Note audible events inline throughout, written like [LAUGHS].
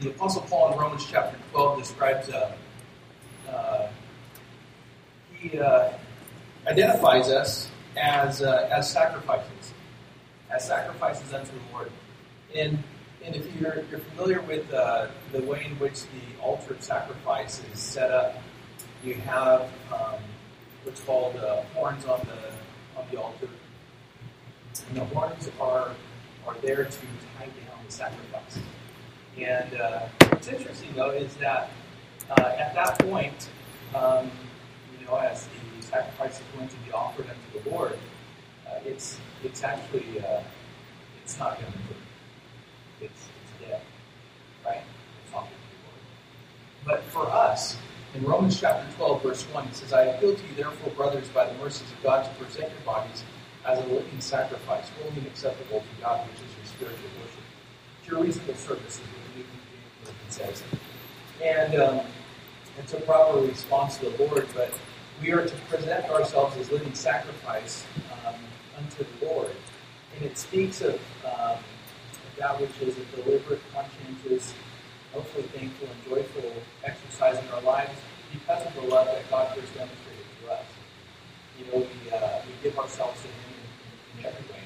the Apostle Paul in Romans chapter 12 describes, uh, uh, he uh, identifies us as, uh, as sacrifices, as sacrifices unto the Lord. And, and if you're, you're familiar with uh, the way in which the altar of sacrifice is set up, you have um, what's called uh, horns on the, on the altar. And the horns are, are there to tie down the sacrifice. And uh, what's interesting, though, is that uh, at that point, um, you know, as the sacrifice is going to be offered unto the Lord, uh, it's it's actually uh, it's not going to move. It's it's dead, right? It's offered not going to But for us, in Romans chapter 12, verse 1, it says, I appeal to you, therefore, brothers, by the mercies of God, to present your bodies as a living sacrifice, holy and acceptable to God, which is your spiritual worship. Your reasonable service is James says. And um, it's a proper response to the Lord, but we are to present ourselves as living sacrifice um, unto the Lord. And it speaks of um, that which is a deliberate, conscientious, hopefully thankful and joyful exercise in our lives because of the love that God has demonstrated to us. You know, we, uh, we give ourselves to Him in, in every way,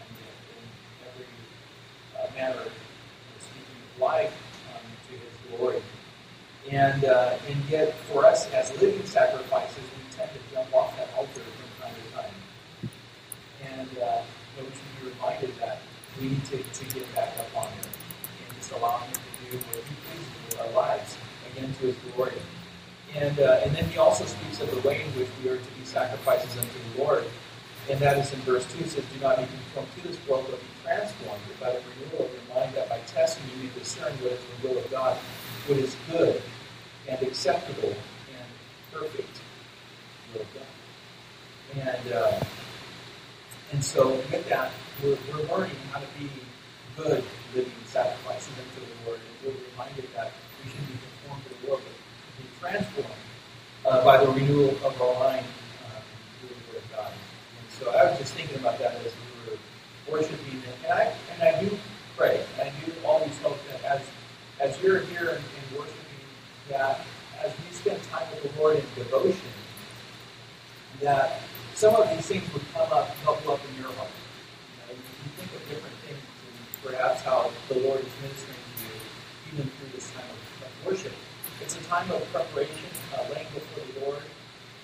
and in, every uh, manner of speaking life to His glory. And, uh, and yet, for us as living sacrifices, we tend to jump off that altar from time to time. And uh, you we should be reminded that we need to, to get back up on Him and just allow Him to do what He pleases with our lives, again, to His glory. And, uh, and then he also speaks of the way in which we are to be sacrifices unto the Lord. And that is in verse 2, it says, Do not be conformed to this world, but be transformed by the renewal of your mind, that by testing you may discern what is the will of God, what is good and acceptable and perfect will of God. And, uh, and so with that, we're, we're learning how to be good living sacrifices unto the Lord. And we're reminded that we shouldn't be conformed to the world, but be transformed uh, by the renewal of our mind through the Word of God. And so I was just thinking about that as we were worshiping, and I and I do pray, and I do always hope that as as you're here that as we spend time with the Lord in devotion, that some of these things would come up, bubble up in your heart. You, know, you think of different things, and perhaps how the Lord is ministering to you, even through this time of, of worship. It's a time of preparation, uh, laying before the Lord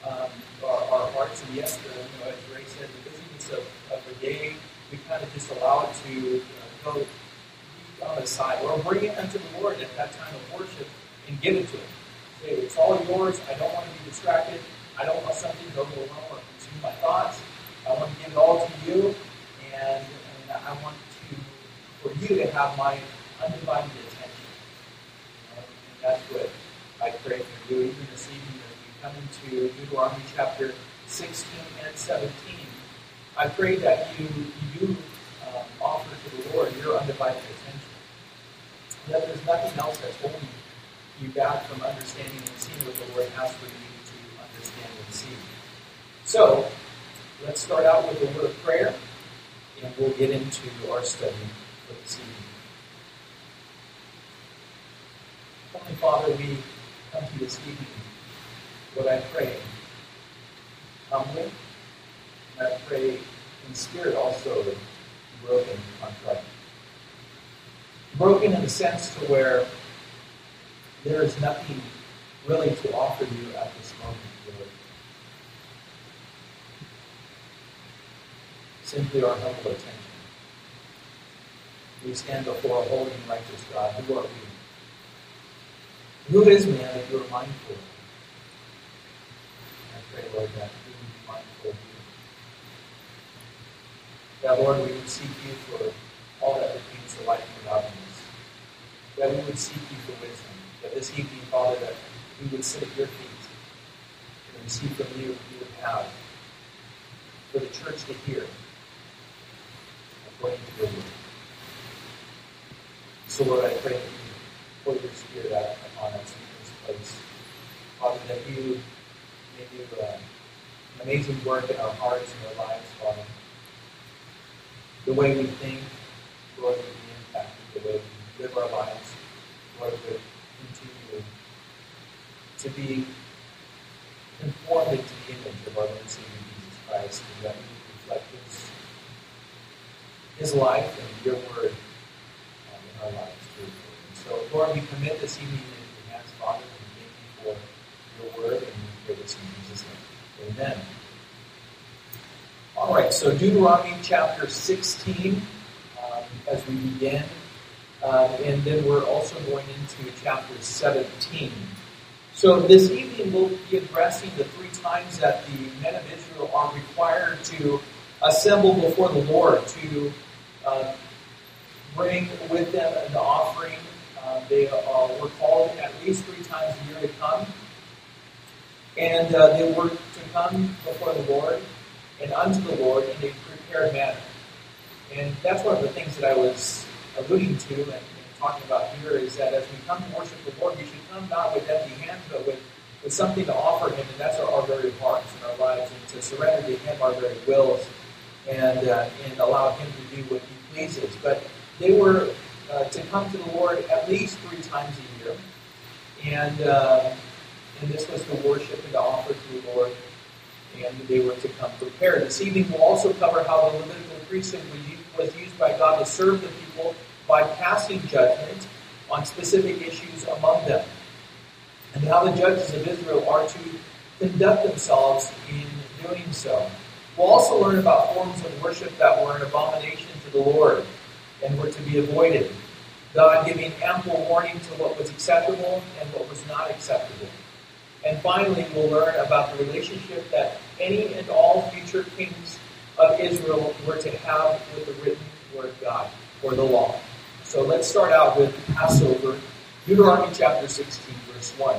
um, our, our, hearts. And yes, you know, as Ray said, the busyness of, of the day, we kind of just allow it to know, go on the side or bring it unto the Lord at that time of worship and give it to Him. Say, it's all yours. I don't want to be distracted. I don't want something to overwhelm or consume my thoughts. I want to give it all to you, and, and I want to for you to have my undivided attention. And that's what I pray for you, even this evening as we come into Deuteronomy chapter 16 and 17. I pray that you you um, offer to the Lord your undivided attention. That there's nothing else that's holding you back from understanding and seeing what the Lord has for you to understand and see. So, let's start out with a word of prayer, and we'll get into our study for this evening. Holy Father, we come to this evening, What I pray humbly, and I pray in spirit also broken, contrite. Broken in the sense to where there is nothing really to offer you at this moment, Lord. Simply our humble attention. We stand before a holy and righteous God. Who are we? Who is man that you are mindful of? I pray, Lord, that we would be mindful of you. That, Lord, we would seek you for all that pertains to life and godliness. That we would seek you for wisdom. That this evening, Father, that we would sit at your feet and receive from you what you would have for the church to hear according to your word. So, Lord, I pray that you pour your Spirit out upon us in this place. Father, that you may do uh, an amazing work in our hearts and our lives, Father. The way we think, Lord, will be impacted. The way we live our lives, Lord, be conformed into the image of our Lord Savior Jesus Christ, and that we reflect His, His life and your word um, in our lives. And so, Lord, we commit this evening in your hands, Father, and thank you for your word, and we pray this in Jesus' name. Amen. All right, so Deuteronomy chapter 16, um, as we begin. Uh, and then we're also going into chapter 17. So this evening we'll be addressing the three times that the men of Israel are required to assemble before the Lord to uh, bring with them an offering. Uh, they uh, were called at least three times a year to come. And uh, they were to come before the Lord and unto the Lord in a prepared manner. And that's one of the things that I was alluding to and, talking about here is that as we come to worship the Lord, we should come not with empty hands, but with, with something to offer Him, and that's our, our very hearts and our lives, and to surrender to Him our very wills, and uh, and allow Him to do what He pleases. But they were uh, to come to the Lord at least three times a year, and uh, and this was to worship and to offer to the Lord, and they were to come prepared. This evening we'll also cover how the Levitical priesthood was used by God to serve the people by passing judgment on specific issues among them, and how the judges of Israel are to conduct themselves in doing so. We'll also learn about forms of worship that were an abomination to the Lord and were to be avoided. God giving ample warning to what was acceptable and what was not acceptable. And finally, we'll learn about the relationship that any and all future kings of Israel were to have with the written word of God, or the law. So let's start out with Passover, Deuteronomy chapter 16, verse 1.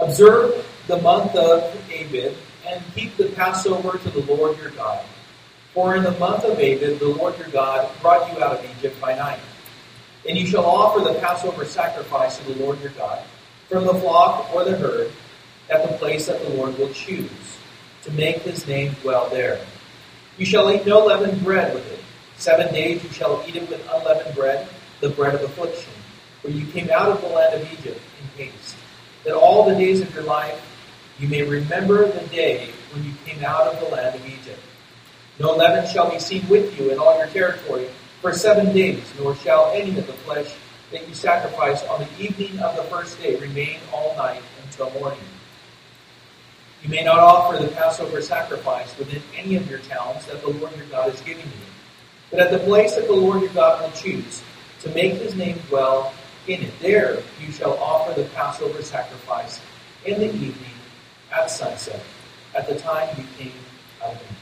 Observe the month of Abib and keep the Passover to the Lord your God. For in the month of Abib, the Lord your God brought you out of Egypt by night. And you shall offer the Passover sacrifice to the Lord your God from the flock or the herd at the place that the Lord will choose to make his name dwell there. You shall eat no leavened bread with it. Seven days you shall eat it with unleavened bread, the bread of affliction. For you came out of the land of Egypt in haste, that all the days of your life you may remember the day when you came out of the land of Egypt. No leaven shall be seen with you in all your territory for seven days, nor shall any of the flesh that you sacrifice on the evening of the first day remain all night until morning. You may not offer the Passover sacrifice within any of your towns that the Lord your God is giving you, but at the place that the Lord your God will choose to make his name dwell in it. There you shall offer the Passover sacrifice in the evening at sunset, at the time you came out of Egypt.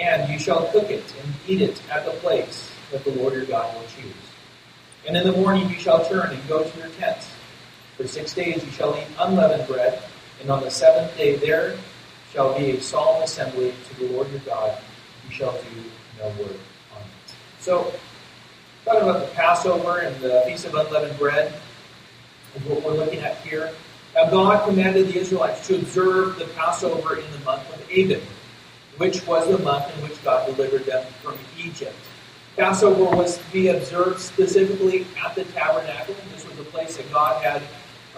And you shall cook it and eat it at the place that the Lord your God will choose. And in the morning you shall turn and go to your tents. For six days you shall eat unleavened bread, and on the seventh day there shall be a solemn assembly to the Lord your God. You shall do no work on it. So, talking about the Passover and the Feast of Unleavened Bread is what we're looking at here. Now, God commanded the Israelites to observe the Passover in the month of Abib, which was the month in which God delivered them from Egypt. Passover was to be observed specifically at the tabernacle. This was a place that God had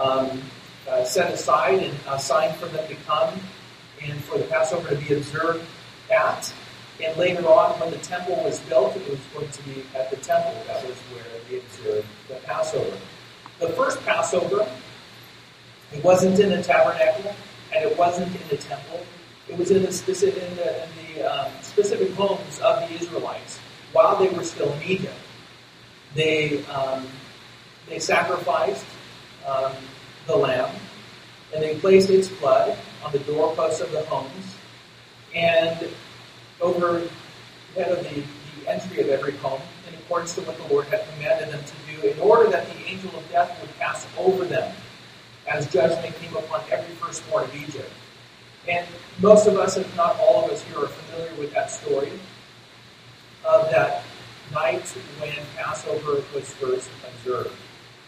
um, uh, set aside and assigned for them to come and for the Passover to be observed at. And later on, when the temple was built, it was going to be at the temple. That was where they observed the Passover. The first Passover, it wasn't in the tabernacle and it wasn't in the temple. It was in the specific, in the, in the um, specific homes of the Israelites while they were still in Egypt. They um, they sacrificed um, the lamb, and they placed its blood on the doorposts of the homes, and over head of the, the entry of every home, in accordance to what the Lord had commanded them to do, in order that the angel of death would pass over them, as judgment came upon every firstborn of Egypt. And most of us, if not all of us here, are familiar with that story of that night when Passover was first observed.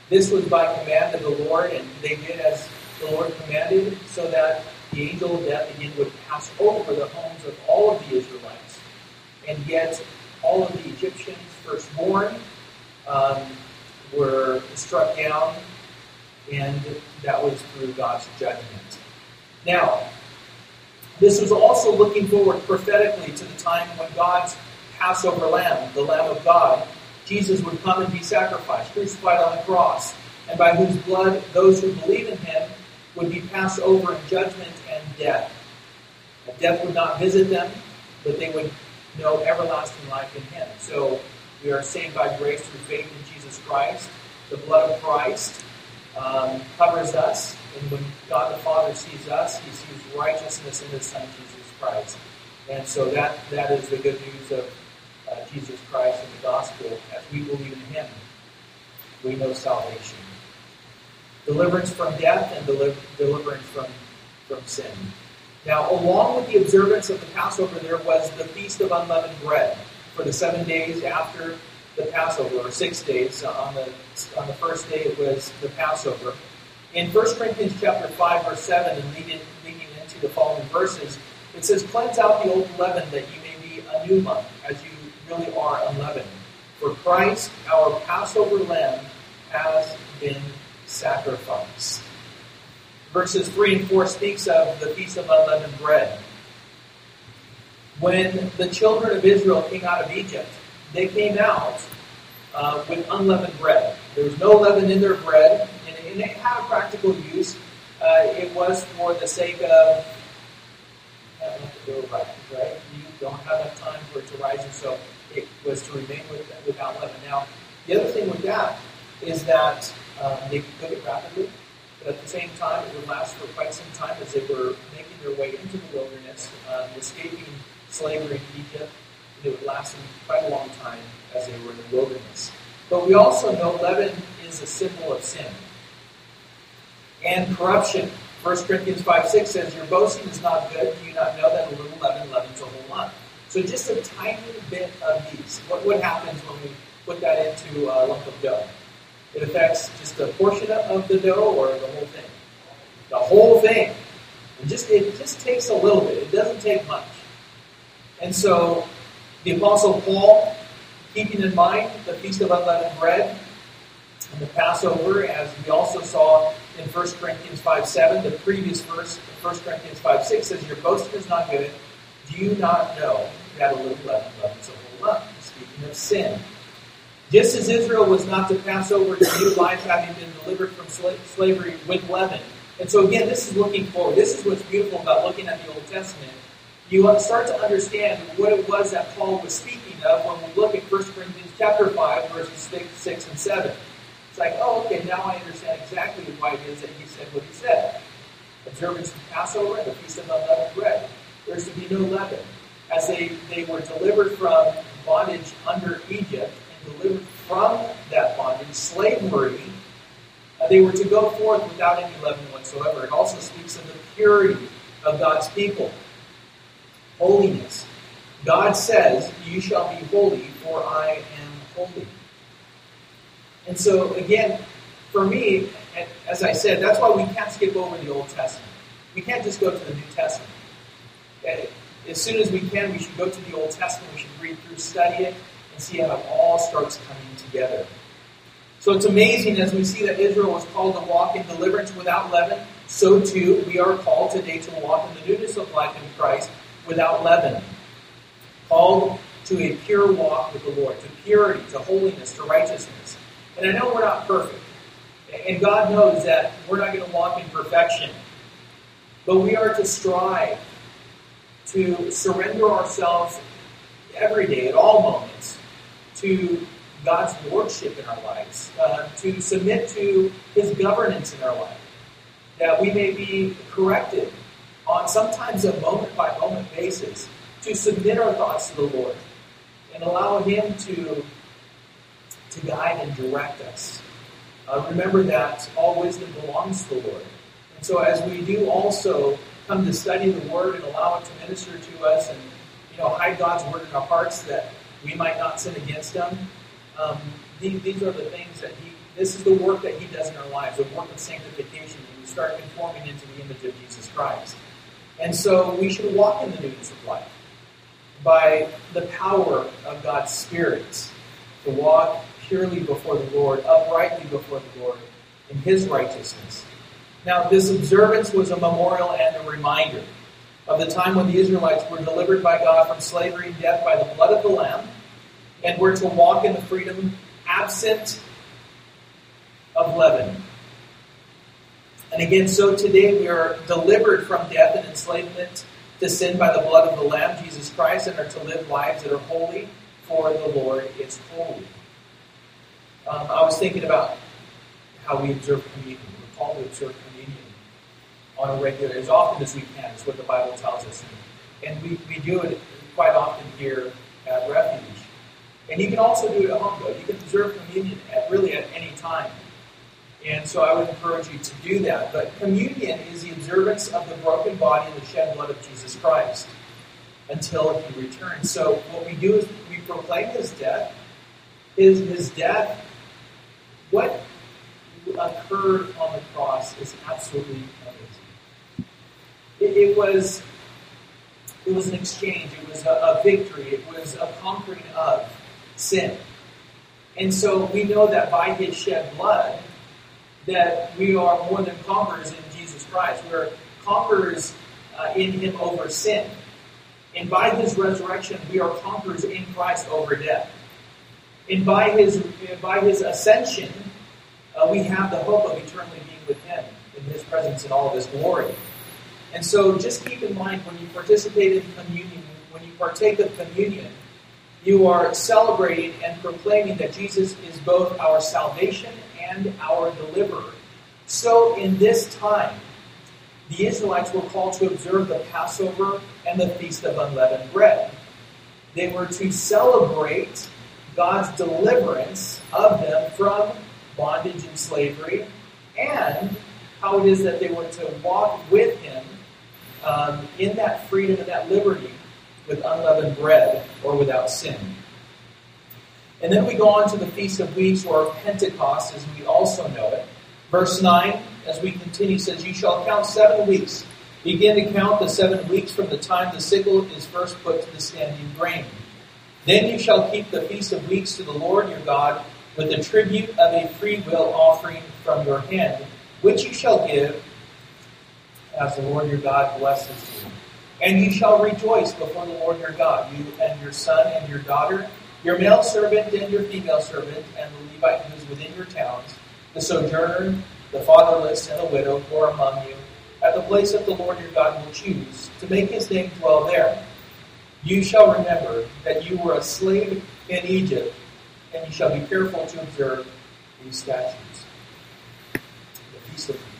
This was by command of the Lord, and they did as the Lord commanded, so that the angel of death again would pass over the homes of all of the Israelites. And yet, all of the Egyptians, firstborn, um, were struck down, and that was through God's judgment. Now, this was also looking forward prophetically to the time when God's Passover lamb, the Lamb of God, Jesus would come and be sacrificed, crucified on the cross, and by whose blood those who believe in him would be passed over in judgment and death. Death would not visit them, but they would know everlasting life in him. So we are saved by grace through faith in Jesus Christ. The blood of Christ um, covers us, and when God the Father sees us, he sees righteousness in his Son, Jesus Christ. And so that, that is the good news of uh, Jesus Christ and the gospel. As we believe in him, we know salvation. Deliverance from death and deliver, deliverance from, from sin. Now, along with the observance of the Passover, there was the Feast of Unleavened Bread for the seven days after the Passover, or six days. Uh, on the on the first day, it was the Passover. In 1 Corinthians chapter 5, verse 7, and leading, leading into the following verses, it says, Cleanse out the old leaven that you may be a new lump, as you really are unleavened. For Christ, our Passover lamb, has been sacrificed. Verses 3 and 4 speaks of the Feast of Unleavened Bread. When the children of Israel came out of Egypt, they came out uh, with unleavened bread. There was no leaven in their bread, and, and it had a practical use. Uh, it was for the sake of right, right? You don't have enough time for it to rise, and so it was to remain with, without leaven. Now, the other thing with that is that um, they could cook it rapidly, but at the same time, it would last for quite some time as they were making their way into the wilderness, um, escaping slavery in Egypt. It would last them quite a long time as they were in the wilderness. But we also know leaven is a symbol of sin and corruption. 1 Corinthians 5 6 says, Your boasting is not good. Do you not know that a little leaven leavens a whole lump? So just a tiny bit of yeast. What, what happens when we put that into a lump of dough? It affects just a portion of the dough or the whole thing? The whole thing. It just, it just takes a little bit. It doesn't take much. And so the Apostle Paul, keeping in mind the Feast of Unleavened Bread and the Passover, as we also saw in 1 Corinthians 5 7, the previous verse, 1 Corinthians 5 6 says, Your boasting is not good. Do you not know that a little leaven leavens a whole lump? Speaking of sin. Just as Israel was not to pass over to new life having been delivered from slavery with leaven. And so again, this is looking forward. This is what's beautiful about looking at the Old Testament you start to understand what it was that Paul was speaking of when we look at 1 Corinthians chapter 5, verses 6, and 7. It's like, oh, okay, now I understand exactly why it is that he said what he said. Observance of Passover and the Feast of Unleavened Bread. There's to be no leaven. As they, they were delivered from bondage under Egypt and delivered from that bondage, slavery, uh, they were to go forth without any leaven whatsoever. It also speaks of the purity of God's people holiness. God says, You shall be holy, for I am holy. And so, again, for me, as I said, that's why we can't skip over the Old Testament. We can't just go to the New Testament. As soon as we can, we should go to the Old Testament, we should read through, study it, and see how it all starts coming together. So it's amazing as we see that Israel was called to walk in deliverance without leaven, so too we are called today to walk in the newness of life in Christ without leaven, called to a pure walk with the Lord, to purity, to holiness, to righteousness. And I know we're not perfect. And God knows that we're not going to walk in perfection. But we are to strive to surrender ourselves every day, at all moments, to God's lordship in our lives, uh, to submit to His governance in our life, that we may be corrected on sometimes a moment by moment basis to submit our thoughts to the Lord and allow Him to, to guide and direct us. Uh, remember that all wisdom belongs to the Lord. And so as we do also come to study the Word and allow it to minister to us and you know hide God's Word in our hearts that we might not sin against Him, um, these, these are the things that He, this is the work that He does in our lives, the work of sanctification. And we start conforming into the image of Jesus Christ. And so we should walk in the newness of life by the power of God's Spirit to walk purely before the Lord, uprightly before the Lord, in his righteousness. Now, this observance was a memorial and a reminder of the time when the Israelites were delivered by God from slavery and death by the blood of the Lamb, and were to walk in the freedom absent of leaven. And again, so today we are delivered from death and enslavement to sin by the blood of the Lamb, Jesus Christ, and are to live lives that are holy, for the Lord is holy. Um, I was thinking about how we observe communion. We're called to observe on a regular, as often as we can, is what the Bible tells us. And, and we, we do it quite often here at Refuge. And you can also do it at home, though. You can observe communion at really at any time. And so I would encourage you to do that. But communion is the observance of the broken body and the shed blood of Jesus Christ until he returns. So what we do is we proclaim his death. Is his death, what occurred on the cross is absolutely. It, it was it was an exchange. It was a, a victory. It was a conquering of sin. And so we know that by his shed blood, that we are more than conquerors in Jesus Christ. We're conquerors uh, in him over sin. And by his resurrection, we are conquerors in Christ over death. And by his, by his ascension, uh, we have the hope of eternally being with him in his presence in all of his glory. And so just keep in mind when you participate in communion, when you partake of communion, you are celebrating and proclaiming that Jesus is both our salvation and our deliverer. So in this time, the Israelites were called to observe the Passover and the Feast of Unleavened Bread. They were to celebrate God's deliverance of them from bondage and slavery, and how it is that they were to walk with Him um, in that freedom and that liberty with unleavened bread or without sin. And then we go on to the Feast of Weeks or Pentecost as we also know it. Verse 9, as we continue, says, You shall count seven weeks. Begin to count the seven weeks from the time the sickle is first put to the standing grain. Then you shall keep the Feast of Weeks to the Lord your God with the tribute of a free will offering from your hand, which you shall give as the Lord your God blesses you. And you shall rejoice before the Lord your God, you and your son and your daughter, your male servant and your female servant, and the Levite who is within your towns, the sojourner, the fatherless, and the widow who are among you, at the place that the Lord your God will choose, to make his name dwell there. You shall remember that you were a slave in Egypt, and you shall be careful to observe these statutes. The of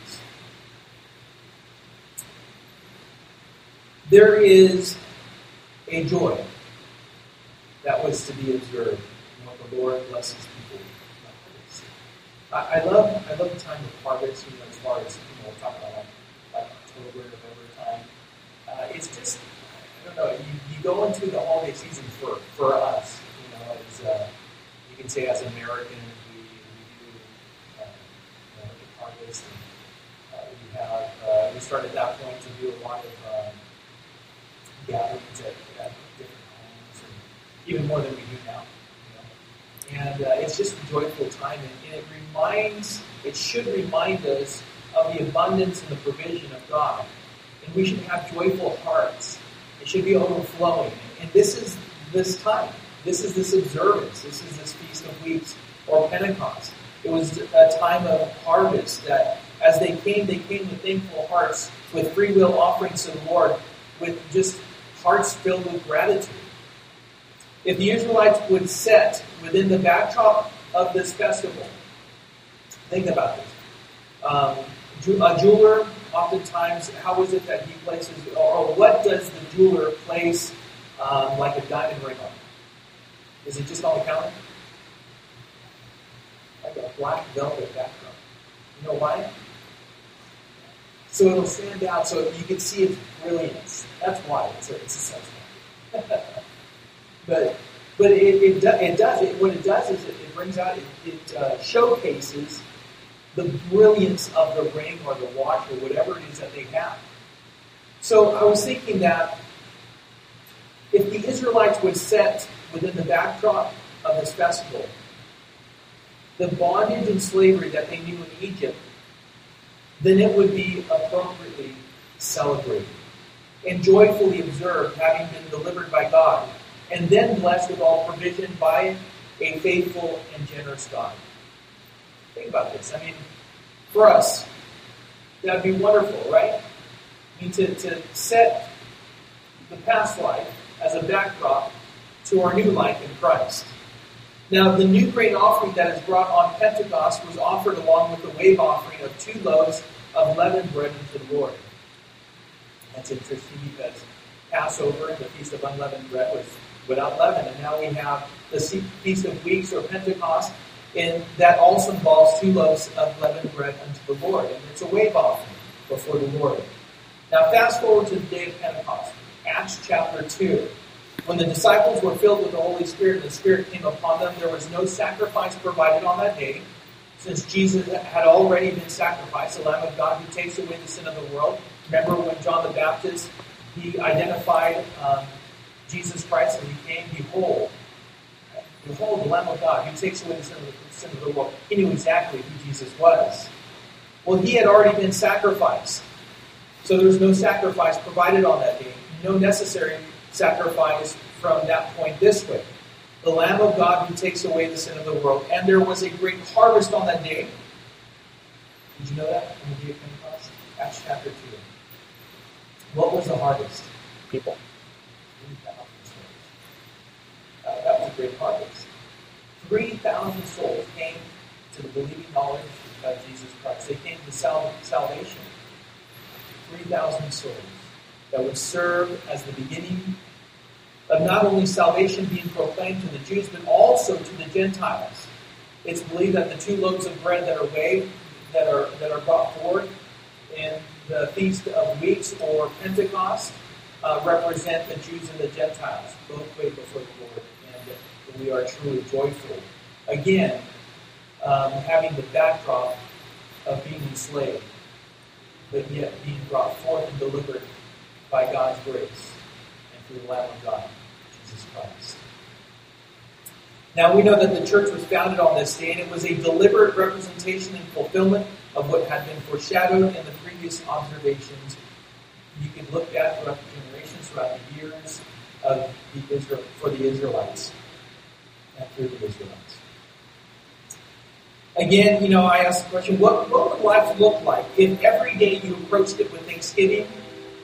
there is a joy that was to be observed when the Lord blesses people this. I, I love I love the time of harvest, you know, as far as you know, we'll talk about like, October, November time. Uh, it's just I don't know, you, you go into the holiday season for, for us, you know, as uh, you can say as Americans, we, we do uh, you know, the harvest and uh, we have uh, we start at that point to do a lot of um, gatherings at, at different homes, and even more than we do now. You know? And uh, it's just a joyful time, and, and it reminds, it should remind us of the abundance and the provision of God. And we should have joyful hearts. It should be overflowing. And this is this time. This is this observance. This is this Feast of Weeks or Pentecost. It was a time of harvest that as they came, they came with thankful hearts, with free will offerings to the Lord, with just hearts filled with gratitude. If the Israelites would set within the backdrop of this festival, think about this. Um, a jeweler, oftentimes, how is it that he places, or what does the jeweler place um, like a diamond ring on? Is it just on the counter? Like a black velvet backdrop. You know why? So it'll stand out so you can see its brilliance. That's why it's a, it's a sex [LAUGHS] but but it, it, do, it does it, what it does is it, it brings out it, it uh, showcases the brilliance of the ring or the watch or whatever it is that they have. So I was thinking that if the Israelites would set within the backdrop of this festival the bondage and slavery that they knew in Egypt then it would be appropriately celebrated and joyfully observed, having been delivered by God, and then blessed with all provision by a faithful and generous God. Think about this. I mean, for us, that'd be wonderful, right? I mean, to, to set the past life as a backdrop to our new life in Christ. Now, the new grain offering that is brought on Pentecost was offered along with the wave offering of two loaves of leavened bread unto the Lord. That's interesting because Passover and the Feast of Unleavened Bread was without leaven, and now we have the Feast of Weeks or Pentecost, and that also involves two loaves of leavened bread unto the Lord, and it's a wave offering before the Lord. Now, fast forward to the day of Pentecost, Acts chapter 2. When the disciples were filled with the Holy Spirit and the Spirit came upon them, there was no sacrifice provided on that day, since Jesus had already been sacrificed, the Lamb of God who takes away the sin of the world. Remember when John the Baptist, he identified um, Jesus Christ and he came, Behold, behold the Lamb of God who takes away the sin the, sin of the world. He knew exactly who Jesus was. Well, he had already been sacrificed. So there was no sacrifice provided on that day, no necessary sacrifice from that point this way. The Lamb of God who takes away the sin of the world. And there was a great harvest on that day. Did you know that on the day of Pentecost? Acts chapter 2. What was the harvest? People. Uh, that was a great harvest. 3,000 souls came to the believing knowledge of Jesus Christ. They came to sal- salvation. 3,000 souls that would serve as the beginning of not only salvation being proclaimed to the Jews, but also to the Gentiles. It's believed that the two loaves of bread that are waved, that are that are brought forth in the Feast of Weeks or Pentecost, uh, represent the Jews and the Gentiles, both wait before the Lord, and we are truly joyful. Again, um, having the backdrop of being enslaved, but yet being brought forth and delivered by God's grace and through the Lamb of God, Jesus Christ. Now we know that the church was founded on this day, and it was a deliberate representation and fulfillment of what had been foreshadowed in the previous observations you can look at throughout the generations, throughout the years of the Israel for the Israelites and through the Israelites. Again, you know, I asked the question, what, what would life look like if every day you approached it with thanksgiving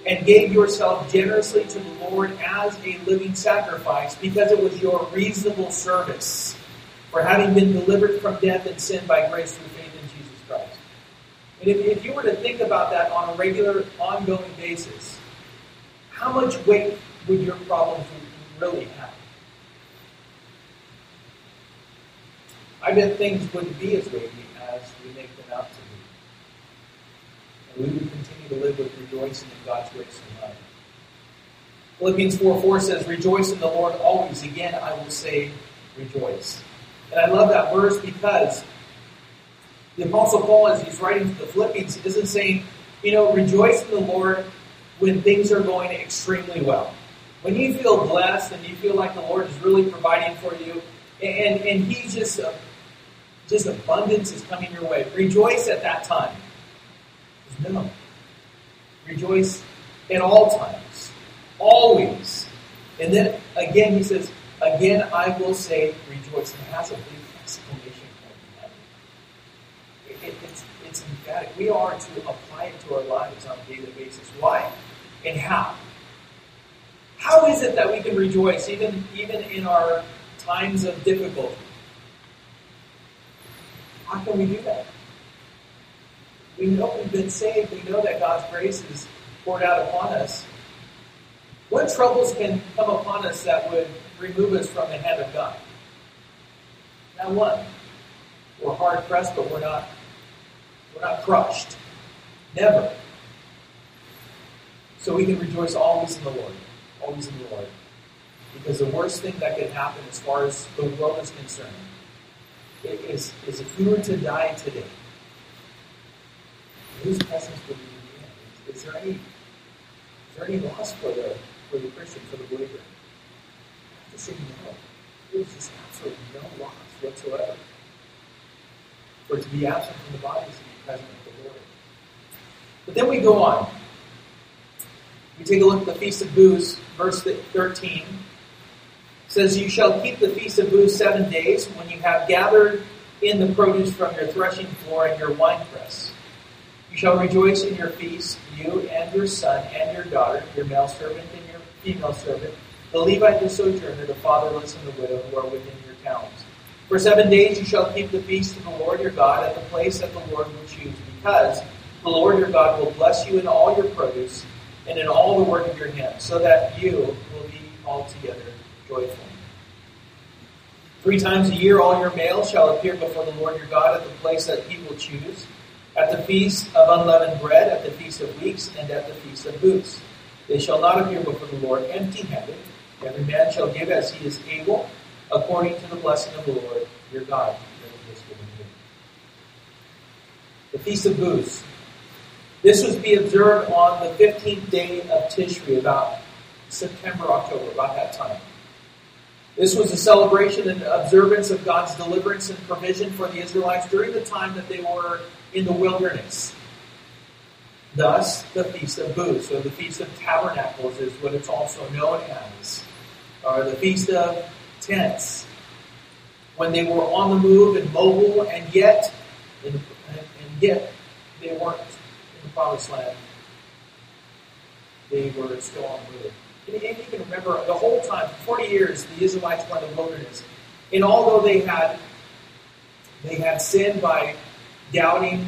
and gave yourself generously to the Lord as a living sacrifice because it was your reasonable service for having been delivered from death and sin by grace through faith in Jesus Christ. And if, if you were to think about that on a regular, ongoing basis, how much weight would your problems really have? I bet things wouldn't be as weighty as we make them out to be. And we would continue to live with rejoicing in God's grace and love. Philippians 4 4 says, Rejoice in the Lord always. Again, I will say, rejoice. And I love that verse because the Apostle Paul, as he's writing to the Philippians, isn't saying, you know, rejoice in the Lord when things are going extremely well. When you feel blessed and you feel like the Lord is really providing for you, and, and He's just just abundance is coming your way. Rejoice at that time. No. Rejoice at all times. Always. And then again he says, again I will say rejoice. And it has a big exclamation point it, it, it's, it's emphatic. We are to apply it to our lives on a daily basis. Why? And how? How is it that we can rejoice even, even in our times of difficulty? How can we do that? We know we've been saved. We know that God's grace is poured out upon us. What troubles can come upon us that would remove us from the hand of God? Not one. We're hard pressed, but we're not we're not crushed. Never. So we can rejoice always in the Lord. Always in the Lord. Because the worst thing that could happen as far as the world is concerned is, is if you were to die today, whose presence would you be in? Is there any is there any loss for the for the Christian, for the believer? To say no. There's just absolutely no loss whatsoever. For to be absent from the body is to be present with the Lord. But then we go on. We take a look at the Feast of Booths, verse 13. It says, You shall keep the Feast of Booths seven days when you have gathered in the produce from your threshing floor and your winepress. You shall rejoice in your feast, you and your son and your daughter, your male servant and your female servant, the Levite, the sojourner, the fatherless, and the widow who are within your towns. For seven days you shall keep the feast of the Lord your God at the place that the Lord will choose, because the Lord your God will bless you in all your produce and in all the work of your hands, so that you will be altogether joyful. Three times a year all your males shall appear before the Lord your God at the place that he will choose, at the feast of unleavened bread, at the feast of weeks, and at the feast of booths. They shall not appear before the Lord empty handed. Every man shall give as he is able, according to the blessing of the Lord your God The Feast of Booths. This was to be observed on the 15th day of Tishri, about September, October, about that time. This was a celebration and observance of God's deliverance and provision for the Israelites during the time that they were in the wilderness. Thus, the Feast of Booths, or the Feast of Tabernacles, is what it's also known as, or the Feast of Tents. When they were on the move and mobile, and yet, and, and yet, they weren't in the Promised Land. They were still on the move. And you can remember the whole time, 40 years, the Israelites were in the wilderness. And although they had they had sinned by doubting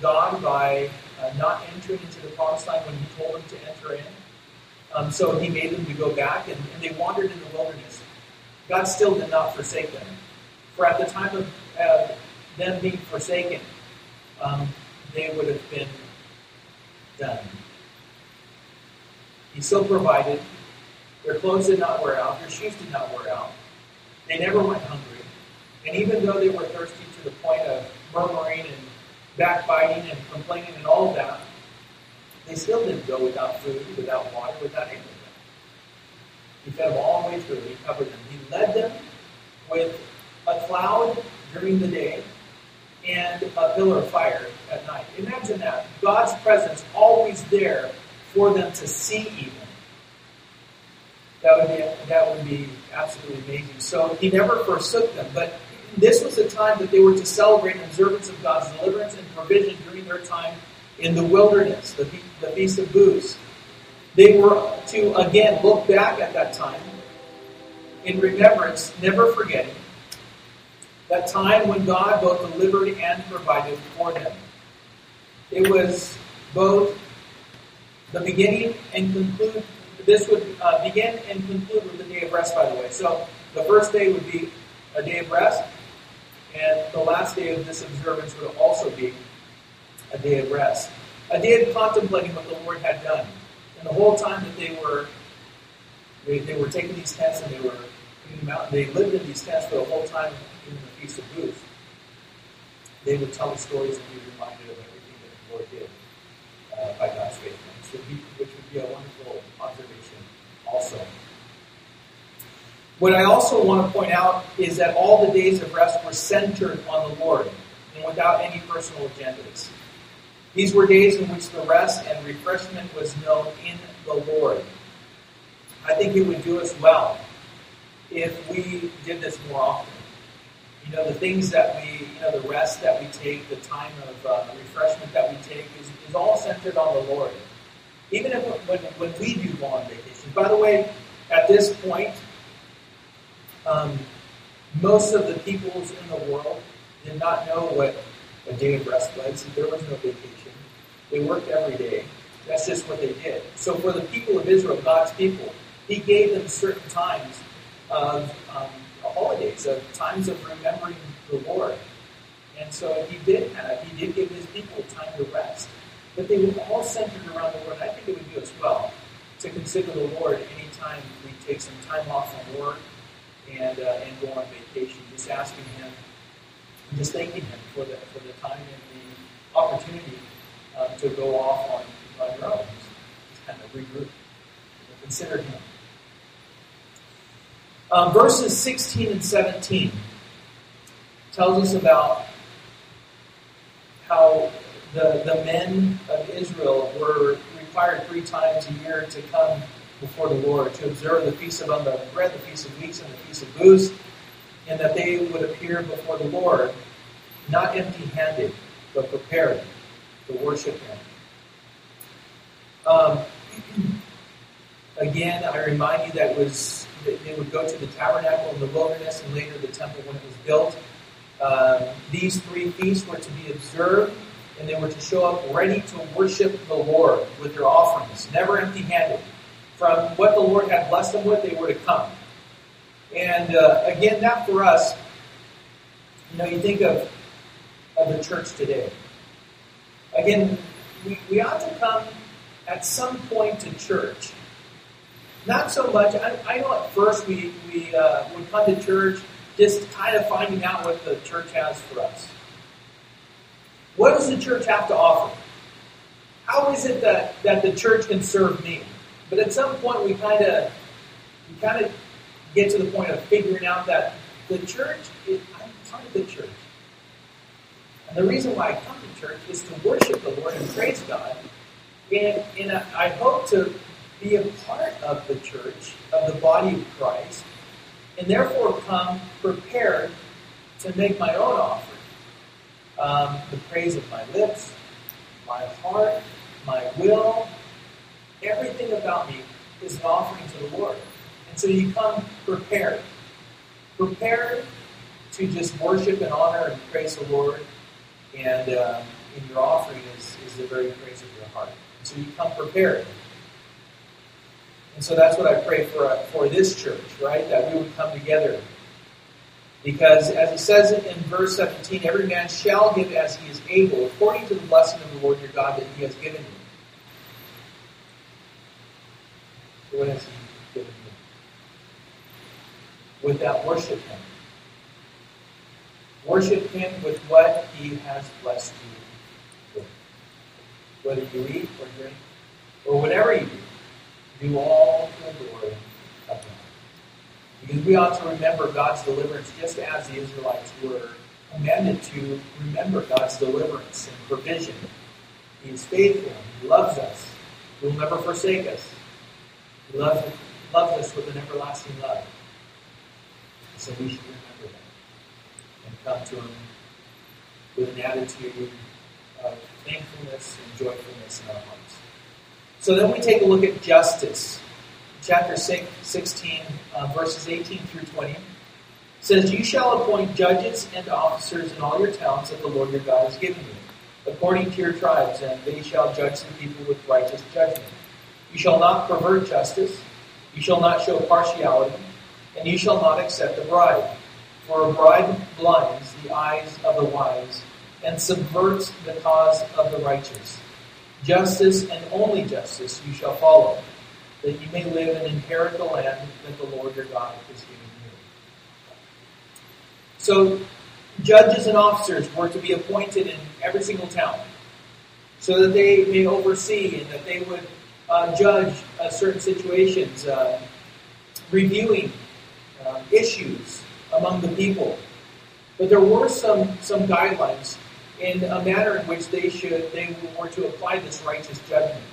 God, by uh, not entering into the promised land when He told them to enter in, um, so He made them to go back, and, and, they wandered in the wilderness. God still did not forsake them. For at the time of uh, them being forsaken, um, they would have been done. He still provided. Their clothes did not wear out. Their shoes did not wear out. They never went hungry. And even though they were thirsty to the point of murmuring and backbiting and complaining and all of that, they still didn't go without food, without water, without anything. He fed them all the way through. He covered them. He led them with a cloud during the day and a pillar of fire at night. Imagine that. God's presence always there for them to see even. That would be that would be absolutely amazing. So he never forsook them, but this was the time that they were to celebrate observance of God's deliverance and provision during their time in the wilderness, the, the Feast of Booths. They were to again look back at that time in remembrance, never forgetting that time when God both delivered and provided for them. It was both the beginning and conclude this would uh, begin and conclude with the day of rest, by the way. So the first day would be a day of rest, and the last day of this observance would also be a day of rest. A day of contemplating what the Lord had done. And the whole time that they were they, they were taking these tents and they were putting them out, they lived in these tents for the whole time in the Feast of Booths. They would tell the stories and be reminded of everything that the Lord did uh, by God's faithfulness, which would be a wonderful observation also. What I also want to point out is that all the days of rest were centered on the Lord and without any personal agendas. These were days in which the rest and refreshment was known in the Lord. I think it would do us well if we did this more often. You know, the things that we, you know, the rest that we take, the time of uh, refreshment that we take is, is all centered on the Lord. Even if when, when we do go on vacation. By the way, at this point, um, most of the peoples in the world did not know what a day of rest was. There was no vacation. They worked every day. That's just what they did. So for the people of Israel, God's people, He gave them certain times of um, holidays, of times of remembering the Lord. And so He did have, He did give His people time to rest. But they were all centered around the Lord. I think it would do us well to consider the Lord anytime we take some time off from work and, uh, and go on vacation, just asking Him just thanking Him for the, for the time and the opportunity uh, to go off on, on your own. Just, kind of regroup consider Him. Um, verses 16 and 17 tells us about how the, the men of Israel were required three times a year to come before the Lord to observe the Feast of Unleavened Bread, the Feast of Weeks, and the Feast of Booths, and that they would appear before the Lord not empty handed, but prepared to worship Him. Um, [CLEARS THROAT] again, I remind you that was that they would go to the tabernacle in the wilderness and later the temple when it was built. Uh, these three feasts were to be observed and they were to show up ready to worship the Lord with their offerings, never empty handed. From what the Lord had blessed them with, they were to come. And uh, again, that for us, you know, you think of, of the church today. Again, we, we ought to come at some point to church. Not so much, I, I know at first we, we uh, would come to church just kind of finding out what the church has for us. What does the church have to offer? How is it that, that the church can serve me? But at some point, we kind of we kind of get to the point of figuring out that the church is part of the church, and the reason why I come to church is to worship the Lord and praise God, and and I hope to be a part of the church of the body of Christ, and therefore come prepared to make my own offering. Um, the praise of my lips, my heart, my will, everything about me is an offering to the Lord. And so you come prepared. Prepared to just worship and honor and praise the Lord. And, uh, in your offering is, is the very praise of your heart. And so you come prepared. And so that's what I pray for, uh, for this church, right? That we would come together because as it says in verse 17, every man shall give as he is able, according to the blessing of the Lord your God that he has given you. So what has he given you? With that, worship him. Worship him with what he has blessed you with. Whether you eat or drink, or whatever you do, do all to the glory of God. Because we ought to remember God's deliverance just as the Israelites were commanded to remember God's deliverance and provision. He is faithful. He loves us. He will never forsake us. He loves, loves us with an everlasting love. So we should remember that and come to Him with an attitude of thankfulness and joyfulness in our hearts. So then we take a look at justice chapter 6, 16, uh, verses 18 through 20, says, You shall appoint judges and officers in all your towns that the Lord your God has given you, according to your tribes, and they shall judge the people with righteous judgment. You shall not pervert justice, you shall not show partiality, and you shall not accept a bribe. For a bribe blinds the eyes of the wise and subverts the cause of the righteous. Justice and only justice you shall follow that you may live and inherit the land that the Lord your God has given you. So, judges and officers were to be appointed in every single town so that they may oversee and that they would uh, judge uh, certain situations, uh, reviewing uh, issues among the people. But there were some, some guidelines in a manner in which they should they were to apply this righteous judgment.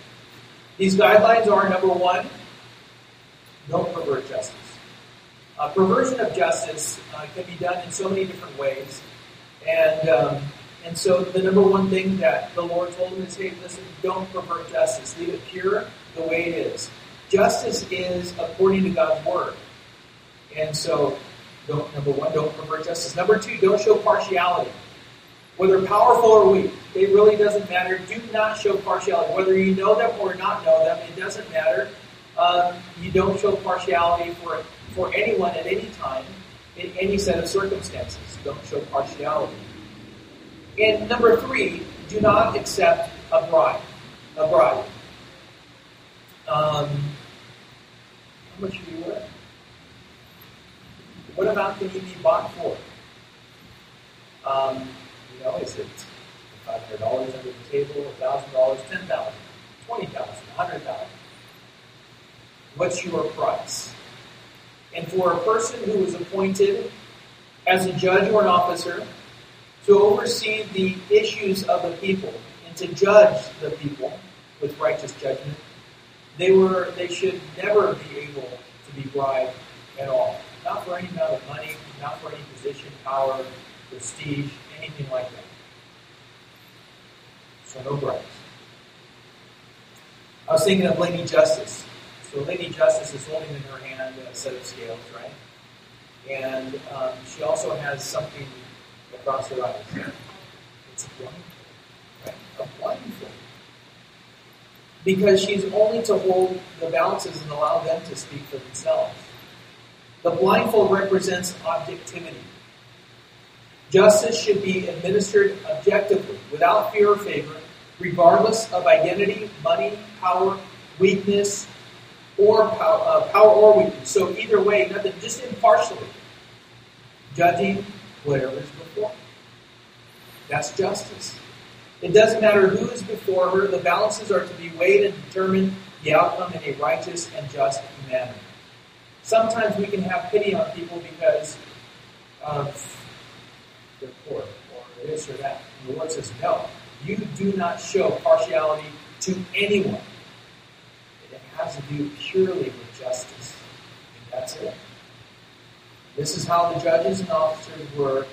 These guidelines are number one, don't pervert justice. Uh, perversion of justice uh, can be done in so many different ways. And, um, and so the number one thing that the Lord told him is, hey, listen, don't pervert justice. Leave it pure the way it is. Justice is according to God's word. And so, don't, number one, don't pervert justice. Number two, don't show partiality. Whether powerful or weak, it really doesn't matter. Do not show partiality. Whether you know them or not know them, it doesn't matter. Um, you don't show partiality for, for anyone at any time in any set of circumstances. Don't show partiality. And number three, do not accept a bribe. A bribe. Um, how much are you worth? What amount can you be bought for? Um, you know, is it $500 under the table, a $1,000, $10,000, $20,000, 100,000? What's your price? And for a person who is appointed as a judge or an officer to oversee the issues of the people and to judge the people with righteous judgment, they were they should never be able to be bribed at all. Not for any amount of money, not for any position, power, prestige, anything like that. So no bribes. I was thinking of Lady Justice. So Lady Justice is holding in her hand a set of scales, right? And um, she also has something across her eyes. It's a blindfold, right? A blindfold. Because she's only to hold the balances and allow them to speak for themselves. The blindfold represents objectivity. Justice should be administered objectively, without fear or favor, regardless of identity, money, power, weakness, or power, uh, power or weakness. So either way, nothing, just impartially, judging whatever is before. Her. That's justice. It doesn't matter who is before her, the balances are to be weighed and determine the outcome in a righteous and just manner. Sometimes we can have pity on people because of their poor or this or that. And the Lord says, no, you do not show partiality to anyone. It has to do purely with justice. And that's it. This is how the judges and officers were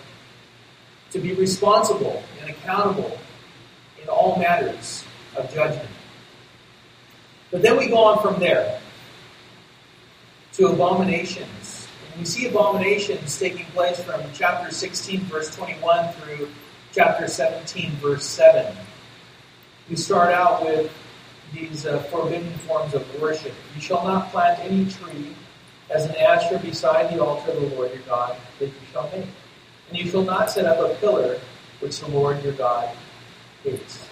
to be responsible and accountable in all matters of judgment. But then we go on from there to abominations. And we see abominations taking place from chapter 16, verse 21 through chapter 17, verse 7. We start out with these uh, forbidden forms of worship. You shall not plant any tree as an Asherah beside the altar of the Lord your God that you shall make. And you shall not set up a pillar which the Lord your God hates.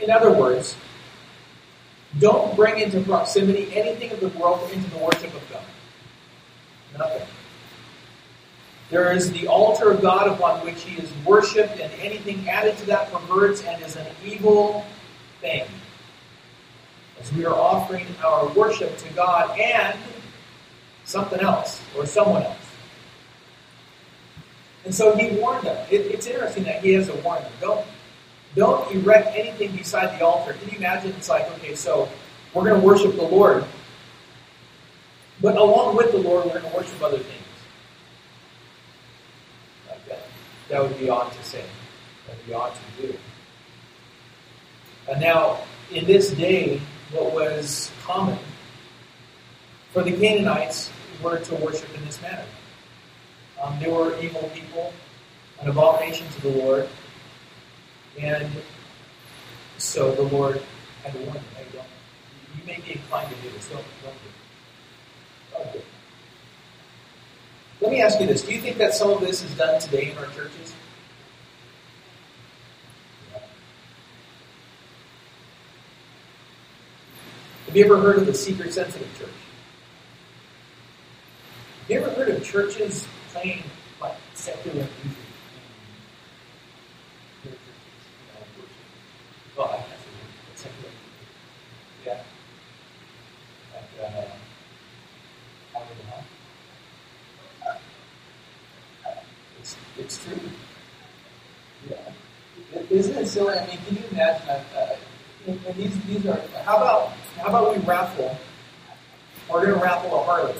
In other words, don't bring into proximity anything of the world into the worship of God. Nothing. There is the altar of God upon which he is worshipped, and anything added to that perverts and is an evil thing. As we are offering our worship to God and something else or someone else. And so he warned them. It, it's interesting that he has a warning. Don't don't erect anything beside the altar. Can you imagine? It's like, okay, so we're going to worship the Lord, but along with the Lord, we're going to worship other things. Like that. That would be odd to say. That would be odd to do. And now, in this day, what was common for the Canaanites were to worship in this manner. Um, they were evil people, an abomination to the Lord, and so the Lord had warned them, hey, don't, you may be inclined to do this, don't, don't do it. Don't do it. Let me ask you this. Do you think that some of this is done today in our churches? Have you ever heard of the seeker sensitive church? Have you ever heard of churches playing like secular music? Well, secular. Yeah. Like, uh, it's, it's true. Yeah. Isn't it silly? I mean, can you imagine? Uh, and these, these are. How about how about we raffle? We're going to raffle a Harley.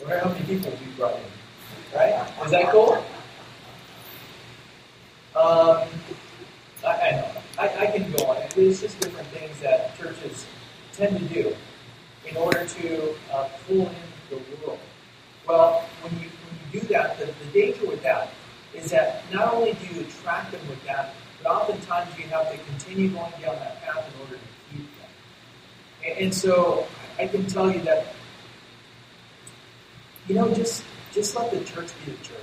Wonder how many people we brought in. Right? Is that cool? Um, I, I know. I, I can go on. It's just different things that churches tend to do in order to uh, pull in the world. Well, when you when you do that, the, the danger with that is that not only do you attract them with that, but oftentimes you have to continue going down that path in order to keep them. And, and so I can tell you that you know, just just let the church be the church.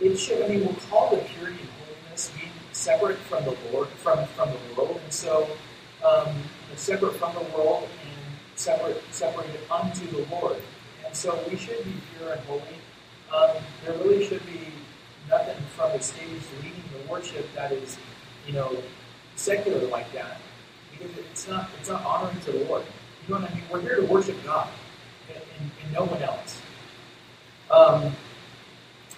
It should. I mean, we're called to purity and holiness, being separate from the Lord, from from the world, and so um, separate from the world and separate separated unto the Lord. And so we should be pure and holy. Um, there really should be nothing from the stage leading the worship that is, you know, secular like that, because it's not it's not honoring to the Lord. You know what I mean? We're here to worship God and, and, and no one else. Um,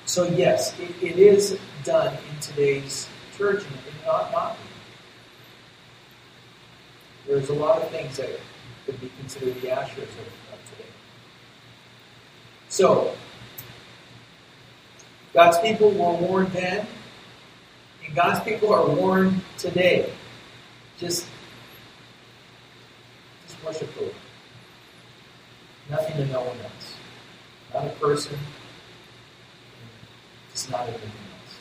So yes, it, it is done in today's church, and not not. There's a lot of things that could be considered the Asherahs of, of today. So, God's people were warned then, and God's people are warned today. Just, just worship the Lord. Nothing to no one else. Not a person. It's not anything else.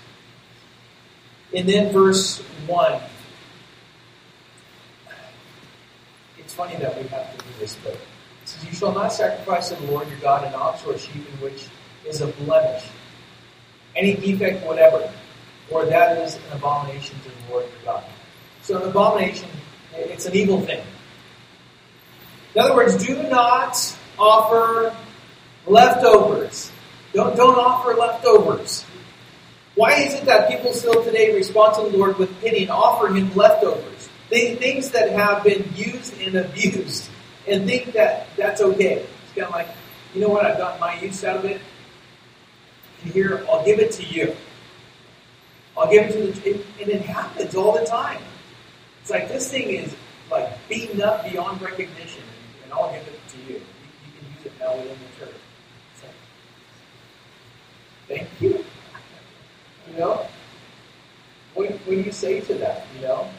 And then verse 1 It's funny that we have to do this, but it says, You shall not sacrifice to the Lord your God an ox or a sheep in which is a blemish, any defect whatever, or that is an abomination to the Lord your God. So an abomination, it's an evil thing. In other words, do not offer leftovers. Don't, don't offer leftovers. Why is it that people still today respond to the Lord with pity and offer Him leftovers? things that have been used and abused and think that that's okay. It's kind of like, you know what, I've gotten my use out of it, here, I'll give it to you. I'll give it to the, and it happens all the time. It's like this thing is like beaten up beyond recognition, and I'll give it to you. You, you can use it now within the church. Like, thank you. You know, what, what do you say to that? You know,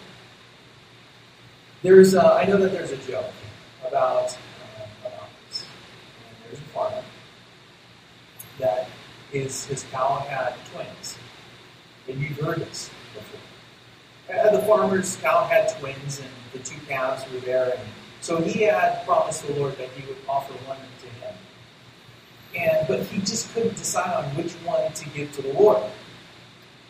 there's, a, I know that there's a joke about, uh, about this. And there's a farmer that his, his cow had twins. And you've heard this before. Uh, the farmer's cow had twins, and the two calves were there. And so he had promised the Lord that he would offer one to him. And but he just couldn't decide on which one to give to the Lord.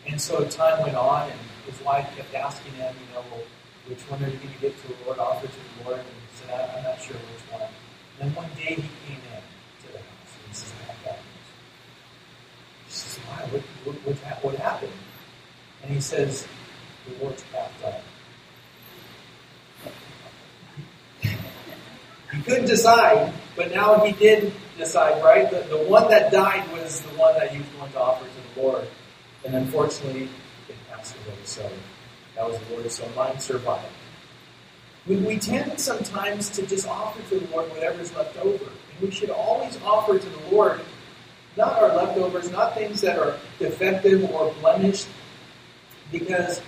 And so time went on, and his wife kept asking him, you know, well, which one are you going to give to the Lord, offer to the Lord? And he said, I'm not sure which one. And then one day he came in to the house and he says, I have bad news. She says, why? What, what, what, what happened? And he says, the Lord's calf died. he couldn't decide, but now he did decide, right? The, the one that died was the one that he was going to offer to the Lord. And unfortunately, it passed away. So that was the Lord, so mine survived. We, we tend sometimes to just offer to the Lord whatever is left over. And we should always offer to the Lord not our leftovers, not things that are defective or blemished, because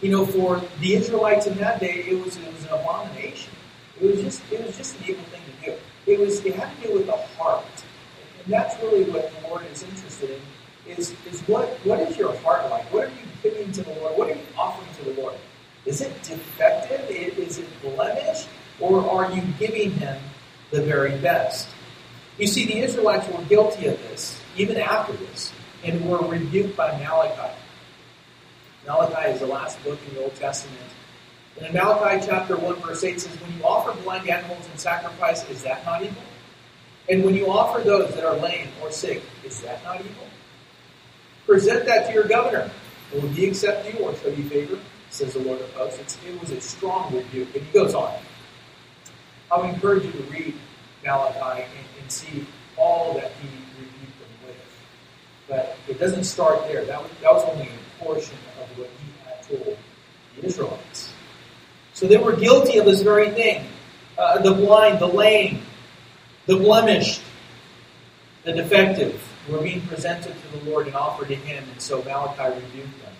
you know, for the Israelites in that day, it was it was an abomination. It was just it was just an evil thing to do. It was it had to do with the heart, and that's really what the Lord is interested in is, is what, what is your heart like? What are you giving to the Lord? What are you offering to the Lord? Is it defective? Is it blemished? Or are you giving Him the very best? You see, the Israelites were guilty of this, even after this, and were rebuked by Malachi. Malachi is the last book in the Old Testament. And in Malachi chapter 1, verse 8 says, When you offer blind animals in sacrifice, is that not evil? And when you offer those that are lame or sick, is that not evil? Present that to your governor. Will he accept you or show you favor? Says the Lord of hosts. It's, it was a strong rebuke. And he goes on. I would encourage you to read Malachi and, and see all that he rebuked them with. But it doesn't start there. That was, that was only a portion of what he had told the Israelites. So they were guilty of this very thing. Uh, the blind, the lame, the blemished, the defective were being presented to the Lord and offered to Him, and so Malachi rebuked them.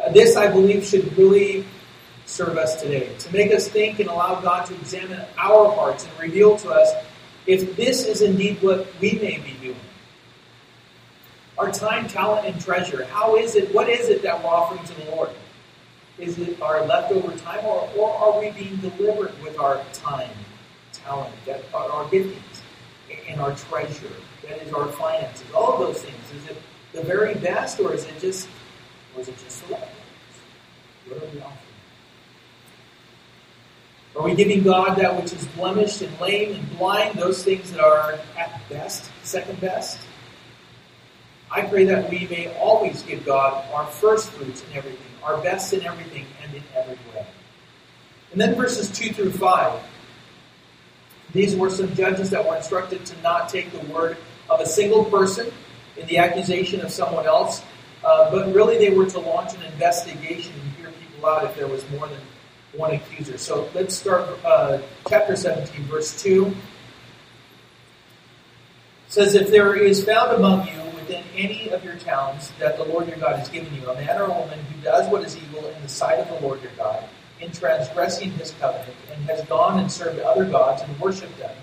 Uh, this, I believe, should really serve us today to make us think and allow God to examine our hearts and reveal to us if this is indeed what we may be doing. Our time, talent, and treasure. How is it? What is it that we're offering to the Lord? Is it our leftover time, or, or are we being deliberate with our time, talent, our, our giftings, and our treasure? That is our finances, all of those things. Is it the very best, or is it just, or is it just the leftovers? What are we offering? Are we giving God that which is blemished and lame and blind, those things that are at best, second best? I pray that we may always give God our first fruits in everything, our best in everything, and in every way. And then verses 2 through 5. These were some judges that were instructed to not take the word of a single person in the accusation of someone else, uh, but really they were to launch an investigation and hear people out if there was more than one accuser. So let's start uh, chapter 17, verse 2. It says, If there is found among you within any of your towns that the Lord your God has given you, a man or a woman who does what is evil in the sight of the Lord your God, in transgressing his covenant, and has gone and served other gods and worshipped them,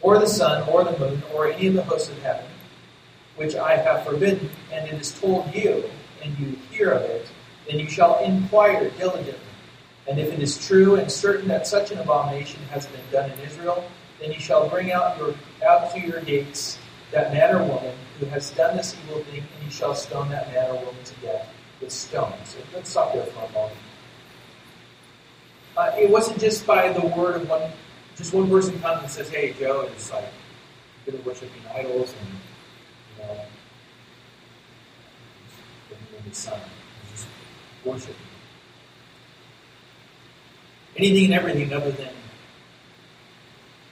or the sun, or the moon, or any of the hosts of heaven, which I have forbidden, and it is told you, and you hear of it, then you shall inquire diligently. And if it is true and certain that such an abomination has been done in Israel, then you shall bring out your out to your gates that man or woman who has done this evil thing, and you shall stone that man or woman to death with stones. So let's stop there for a moment. Uh, it wasn't just by the word of one, just one person comes and says, "Hey, Joe is like been worshiping idols and you know, the sun, just worshiping anything and everything other than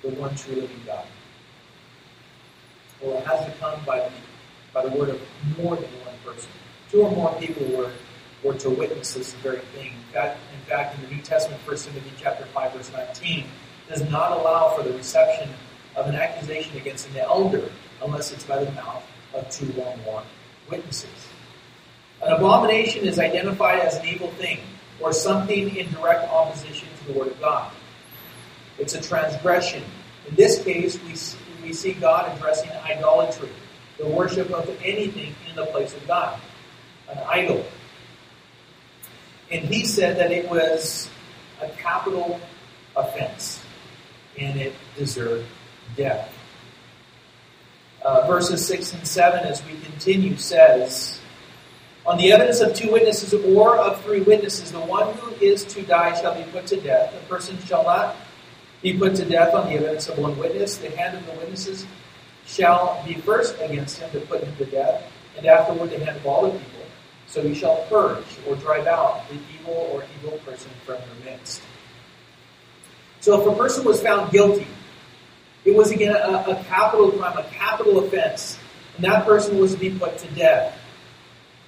the one true living God." Well, it has to come by the, by the word of more than one person. Two or more people were, were to witness this very thing. In fact, in fact, in the New Testament, 1 Timothy chapter 5, verse 19, does not allow for the reception of an accusation against an elder unless it's by the mouth of two or more witnesses. An abomination is identified as an evil thing or something in direct opposition the Word of God. It's a transgression. In this case, we we see God addressing idolatry, the worship of anything in the place of God, an idol. And he said that it was a capital offense and it deserved death. Uh, verses 6 and 7, as we continue, says, On the evidence of two witnesses or of three witnesses, the one who is to die shall be put to death. The person shall not be put to death on the evidence of one witness. The hand of the witnesses shall be first against him to put him to death, and afterward the hand of all the people. So he shall purge or drive out the evil or evil person from their midst. So if a person was found guilty, it was again a, a capital crime, a capital offense, and that person was to be put to death.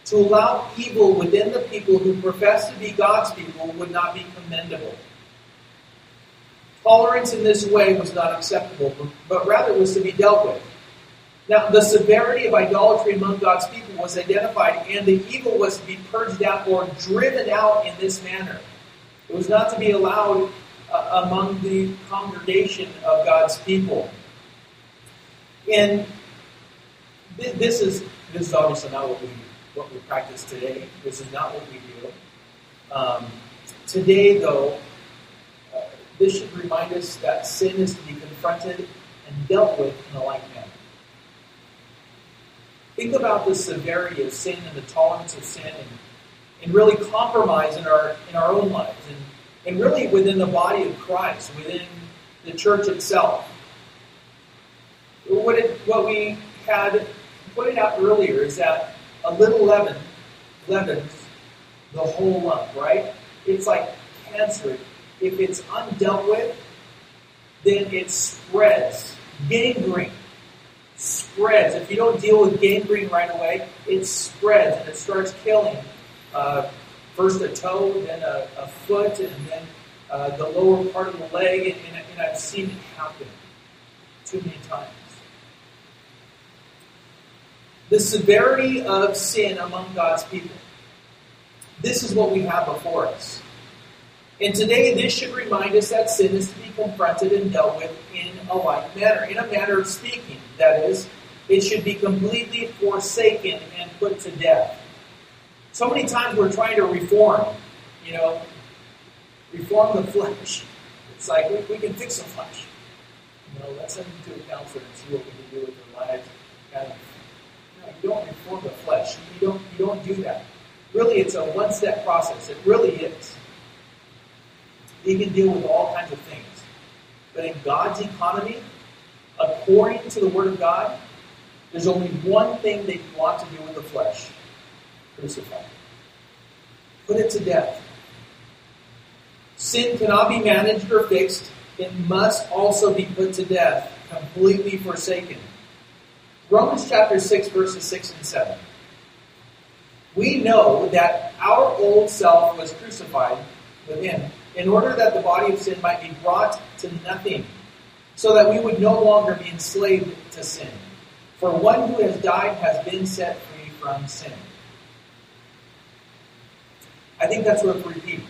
To allow evil within the people who profess to be God's people would not be commendable. Tolerance in this way was not acceptable, but rather was to be dealt with. Now, the severity of idolatry among God's people was identified, and the evil was to be purged out or driven out in this manner. It was not to be allowed uh, among the congregation of God's people. And th- this is this is obviously not what we what we practice today. This is not what we do. Um, today, though, this should remind us that sin is to be confronted and dealt with in a like manner. Think about the severity of sin and the tolerance of sin and, and really compromise in our in our own lives and, and really within the body of Christ, within the church itself. What, it, what we had pointed out earlier is that a little leaven leavens the whole lump, right? It's like cancer if it's undealt with, then it spreads. Gangrene spreads. If you don't deal with gangrene right away, it spreads and it starts killing uh, first a toe, then a, a foot, and then uh, the lower part of the leg. And, and, and I've seen it happen too many times. The severity of sin among God's people. This is what we have before us. And today, this should remind us that sin is to be confronted and dealt with in a like manner, in a manner of speaking. That is, it should be completely forsaken and put to death. So many times we're trying to reform, you know, reform the flesh. It's like we, we can fix the flesh. You know, let's send them to a counselor and see what we can do with their lives. Kind of, you, don't reform the flesh. You don't. You don't do that. Really, it's a one-step process. It really is. He can deal with all kinds of things. But in God's economy, according to the Word of God, there's only one thing you want to do with the flesh crucify. Put it to death. Sin cannot be managed or fixed. It must also be put to death, completely forsaken. Romans chapter 6, verses 6 and 7. We know that our old self was crucified with him in order that the body of sin might be brought to nothing, so that we would no longer be enslaved to sin. For one who has died has been set free from sin. I think that's worth repeating.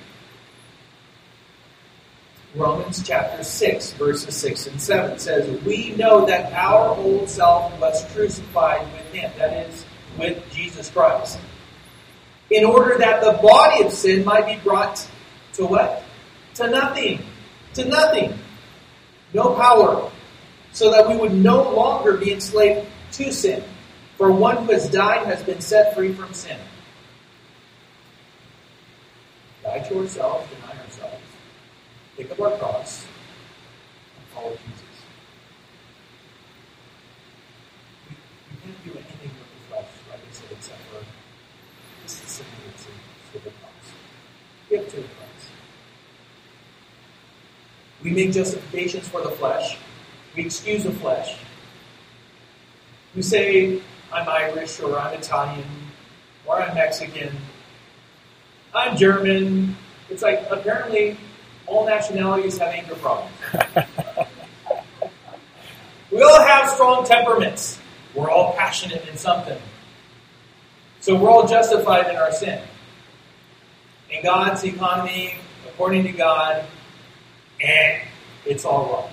Romans chapter 6, verses 6 and 7 says, We know that our old self was crucified with him, that is, with Jesus Christ, in order that the body of sin might be brought to what? To nothing. To nothing. No power. So that we would no longer be enslaved to sin. For one who has died has been set free from sin. Die to ourselves, deny pick up our cross, and follow Jesus. We, we can't do anything with the flesh, like I said, except for this it's to the cross. Give to the cross. We make justifications for the flesh. We excuse the flesh. We say, I'm Irish, or I'm Italian, or I'm Mexican, I'm German. It's like apparently all nationalities have anger problems. we all have strong temperaments. We're all passionate in something. So we're all justified in our sin. In God's economy, according to God, and it's all wrong.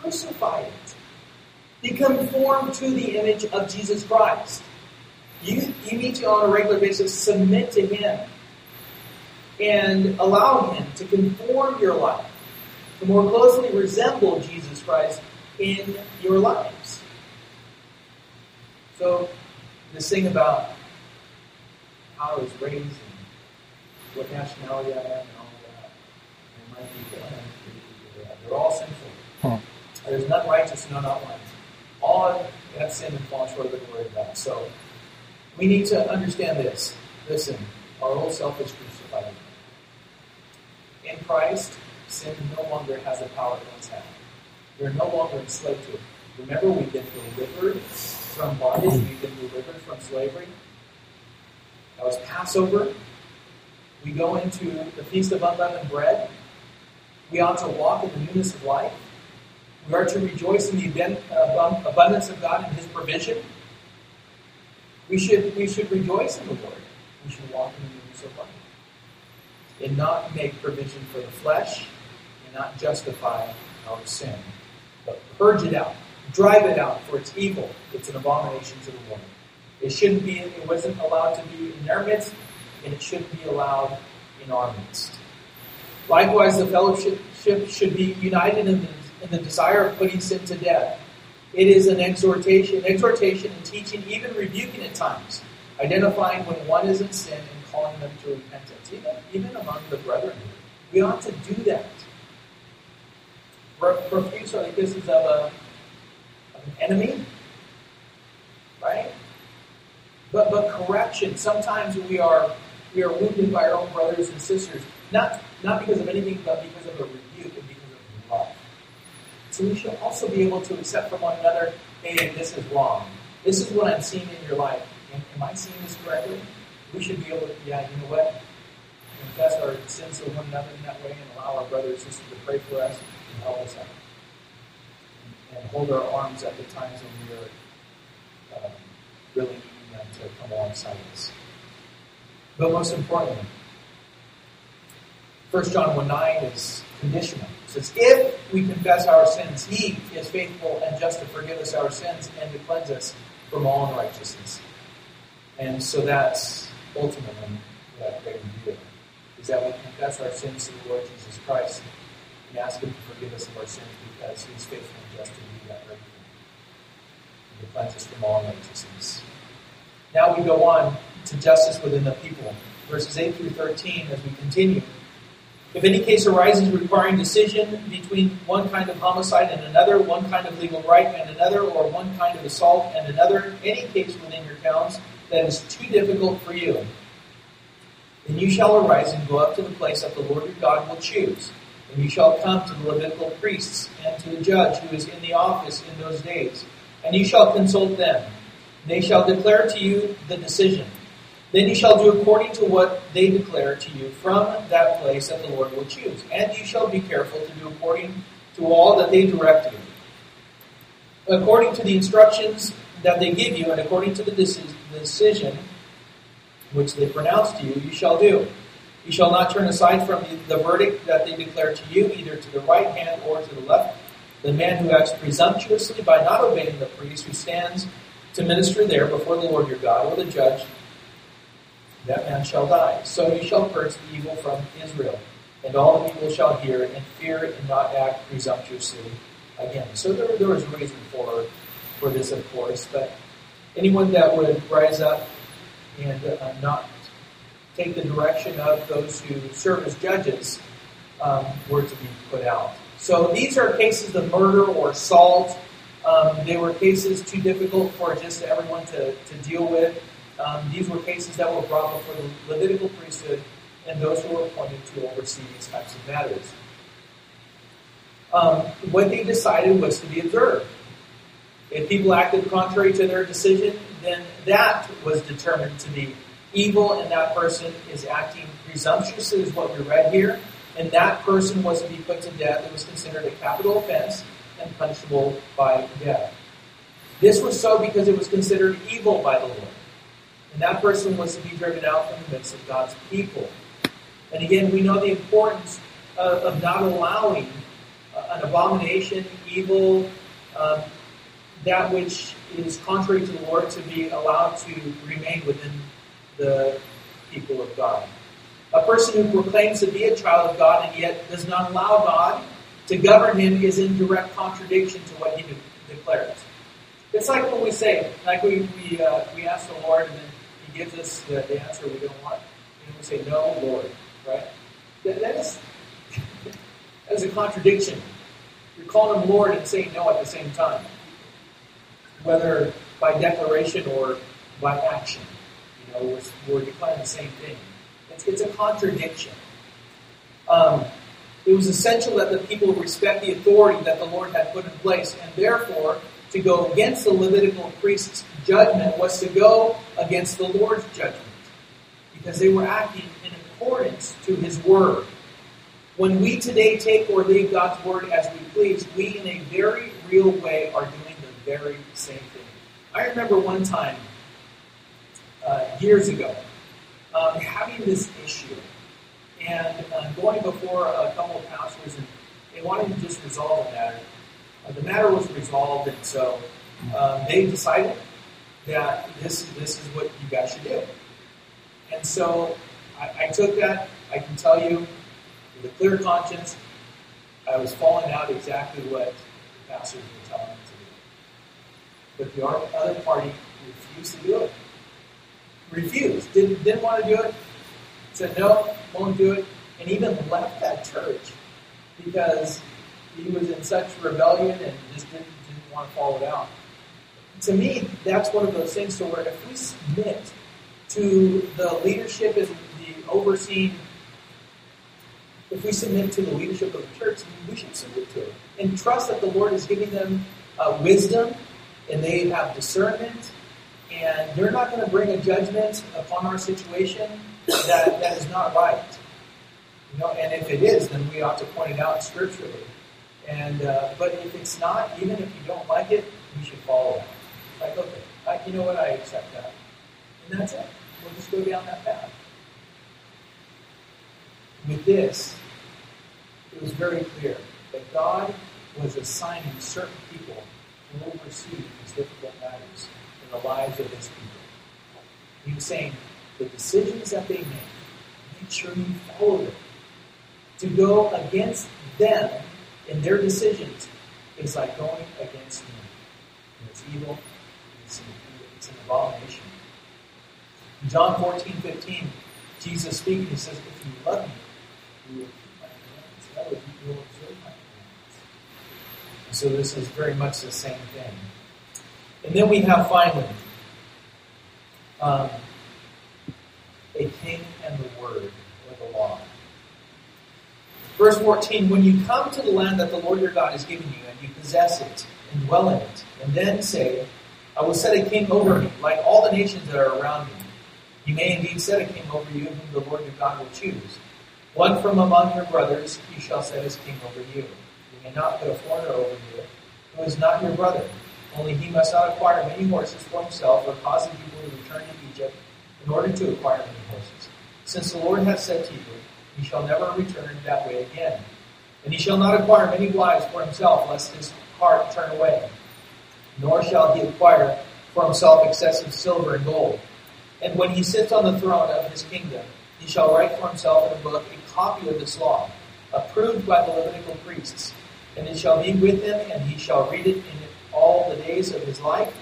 Crucify it. Be conformed to the image of Jesus Christ. You, you need to, on a regular basis, submit to Him and allow Him to conform your life to more closely resemble Jesus Christ in your lives. So, this thing about how I was raised and what nationality I am and all that, and my people, they're all sinful. Huh. There's none righteous, none not one. All have sinned and fallen short of the glory of God. So, we need to understand this. Listen, our old self is crucified. In Christ, sin no longer has the power it once had. We're no longer enslaved to it. Remember, we've been delivered from bondage, we've been delivered from slavery. That was Passover. We go into the Feast of Unleavened Bread. We ought to walk in the newness of life. We are to rejoice in the abundance of God and His provision. We should, we should rejoice in the Lord. We should walk in the newness of life. And not make provision for the flesh and not justify our sin. But purge it out. Drive it out, for it's evil. It's an abomination to the Lord. It shouldn't be, it wasn't allowed to be in their midst, and it shouldn't be allowed in our midst. Likewise, the fellowship should be united in the, in the desire of putting sin to death it is an exhortation, exhortation and teaching, even rebuking at times, identifying when one is in sin and calling them to repentance, even, even among the brethren. We ought to do that. Profuse are the kisses of, a, of an enemy, right? But but correction. Sometimes we are we are wounded by our own brothers and sisters, not not because of anything, but because of a rebuke and because of love. So we should also be able to accept from one another, hey, this is wrong. This is what I'm seeing in your life. Am, am I seeing this correctly? We should be able to, yeah, you know what? Confess our sins to one another in that way and allow our brothers and sisters to pray for us and help us out. And, and hold our arms at the times when we are um, really needing them to come alongside us. But most importantly, 1 John 1 9 is conditional It says, If we confess our sins, He is faithful and just to forgive us our sins and to cleanse us from all unrighteousness. And so that's ultimately pray we do. Is that we confess our sins to the Lord Jesus Christ and ask Him to forgive us of our sins because He is faithful and just to do that right and to cleanse us from all unrighteousness. Now we go on to justice within the people. Verses 8 through 13 as we continue. If any case arises requiring decision between one kind of homicide and another, one kind of legal right and another, or one kind of assault and another, any case within your towns that is too difficult for you, then you shall arise and go up to the place that the Lord your God will choose. And you shall come to the Levitical priests and to the judge who is in the office in those days, and you shall consult them. They shall declare to you the decision. Then you shall do according to what they declare to you from that place that the Lord will choose. And you shall be careful to do according to all that they direct you. According to the instructions that they give you, and according to the decision which they pronounce to you, you shall do. You shall not turn aside from the verdict that they declare to you, either to the right hand or to the left. The man who acts presumptuously by not obeying the priest who stands to minister there before the Lord your God or the judge that man shall die. So you shall purge the evil from Israel, and all the people shall hear and fear and not act presumptuously again. So there, there was reason for for this, of course, but anyone that would rise up and uh, not take the direction of those who serve as judges um, were to be put out. So these are cases of murder or assault. Um, they were cases too difficult for just everyone to, to deal with. Um, these were cases that were brought before the Levitical priesthood and those who were appointed to oversee these types of matters. Um, what they decided was to be observed. If people acted contrary to their decision, then that was determined to be evil, and that person is acting presumptuously, is what we read here, and that person was to be put to death. It was considered a capital offense and punishable by death. This was so because it was considered evil by the Lord. And that person was to be driven out from the midst of God's people. And again, we know the importance of, of not allowing uh, an abomination, evil, um, that which is contrary to the Lord to be allowed to remain within the people of God. A person who proclaims to be a child of God and yet does not allow God to govern him is in direct contradiction to what he de- declares. It's like when we say, like we we, uh, we ask the Lord and then He gives us the, the answer we don't want, and we say, No, Lord, right? that, that is [LAUGHS] that is a contradiction. You're calling him Lord and saying no at the same time, whether by declaration or by action. You know, we're, we're declaring the same thing. It's, it's a contradiction. Um, it was essential that the people respect the authority that the Lord had put in place, and therefore to go against the Levitical priest's judgment was to go against the Lord's judgment because they were acting in accordance to his word. When we today take or leave God's word as we please, we in a very real way are doing very same thing. I remember one time, uh, years ago, um, having this issue and uh, going before a couple of pastors and they wanted to just resolve the matter. Uh, the matter was resolved, and so um, they decided that this this is what you guys should do. And so I, I took that. I can tell you with a clear conscience, I was following out exactly what the pastors were telling me. But the other party refused to do it. Refused. Didn't, didn't want to do it. Said, no, won't do it. And even left that church because he was in such rebellion and just didn't, didn't want to follow it out. To me, that's one of those things to where if we submit to the leadership and the overseeing, if we submit to the leadership of the church, we should submit to it and trust that the Lord is giving them uh, wisdom and they have discernment and they're not going to bring a judgment upon our situation that, that is not right. You know, and if it is, then we ought to point it out scripturally. And uh, but if it's not, even if you don't like it, you should follow it. Like, okay, I, you know what? I accept that, and that's it. We'll just go down that path. With this, it was very clear that God was assigning certain people to oversee these difficult matters in the lives of His people. He was saying the decisions that they make, make sure you follow them. To go against them in their decisions is like going against me. It's evil, it's an, it's an abomination. In John 14, 15, Jesus speaking, he says, If you love me, you will keep my commandments. That would you will observe so this is very much the same thing. And then we have finally um, a king and the word, or the law. Verse 14 When you come to the land that the Lord your God has given you, and you possess it, and dwell in it, and then say, I will set a king over me, like all the nations that are around me. He may indeed set a king over you, whom the Lord your God will choose. One from among your brothers he shall set as king over you. May not put a foreigner over you, who is not your brother. Only he must not acquire many horses for himself, or cause the people to return to Egypt in order to acquire many horses. Since the Lord has said to you, he shall never return that way again. And he shall not acquire many wives for himself, lest his heart turn away. Nor shall he acquire for himself excessive silver and gold. And when he sits on the throne of his kingdom, he shall write for himself in a book a copy of this law, approved by the Levitical priests. And it shall be with him, and he shall read it in all the days of his life,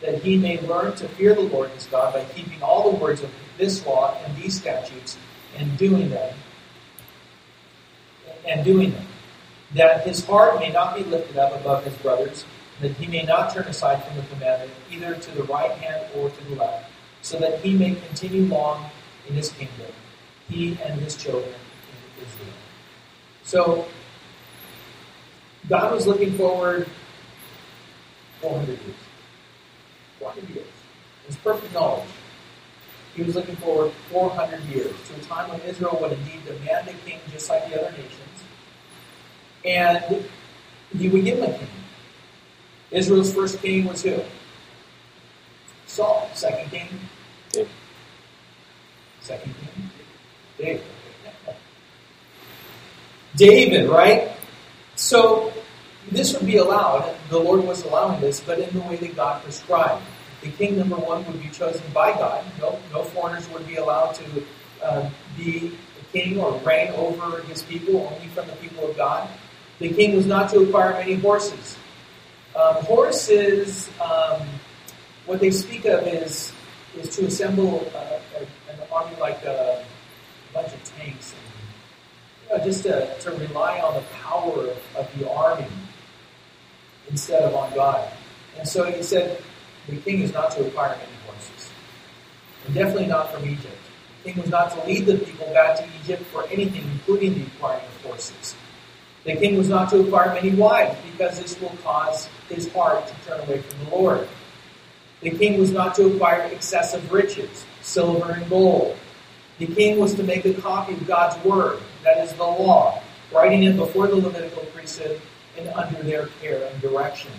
that he may learn to fear the Lord his God by keeping all the words of this law and these statutes and doing them. And doing them. That his heart may not be lifted up above his brothers, that he may not turn aside from the commandment, either to the right hand or to the left, so that he may continue long in his kingdom, he and his children in Israel. So, God was looking forward 400 years. 400 years. His perfect knowledge. He was looking forward 400 years to a time when Israel would indeed demand a king just like the other nations. And he would give them a king. Israel's first king was who? Saul. Second king? David. Second king? David. David, right? So this would be allowed, the Lord was allowing this, but in the way that God prescribed. The king, number one, would be chosen by God. No, no foreigners would be allowed to uh, be king or reign over his people, only from the people of God. The king was not to acquire many horses. Um, horses, um, what they speak of is is to assemble uh, an army like a, a bunch of tanks, and, you know, just to, to rely on the power of, of the army instead of on God. And so he said, the king is not to acquire many horses, and definitely not from Egypt. The king was not to lead the people back to Egypt for anything, including the acquiring of horses. The king was not to acquire many wives, because this will cause his heart to turn away from the Lord. The king was not to acquire excessive riches, silver and gold. The king was to make a copy of God's word, that is the law, writing it before the Levitical priesthood and under their care and direction.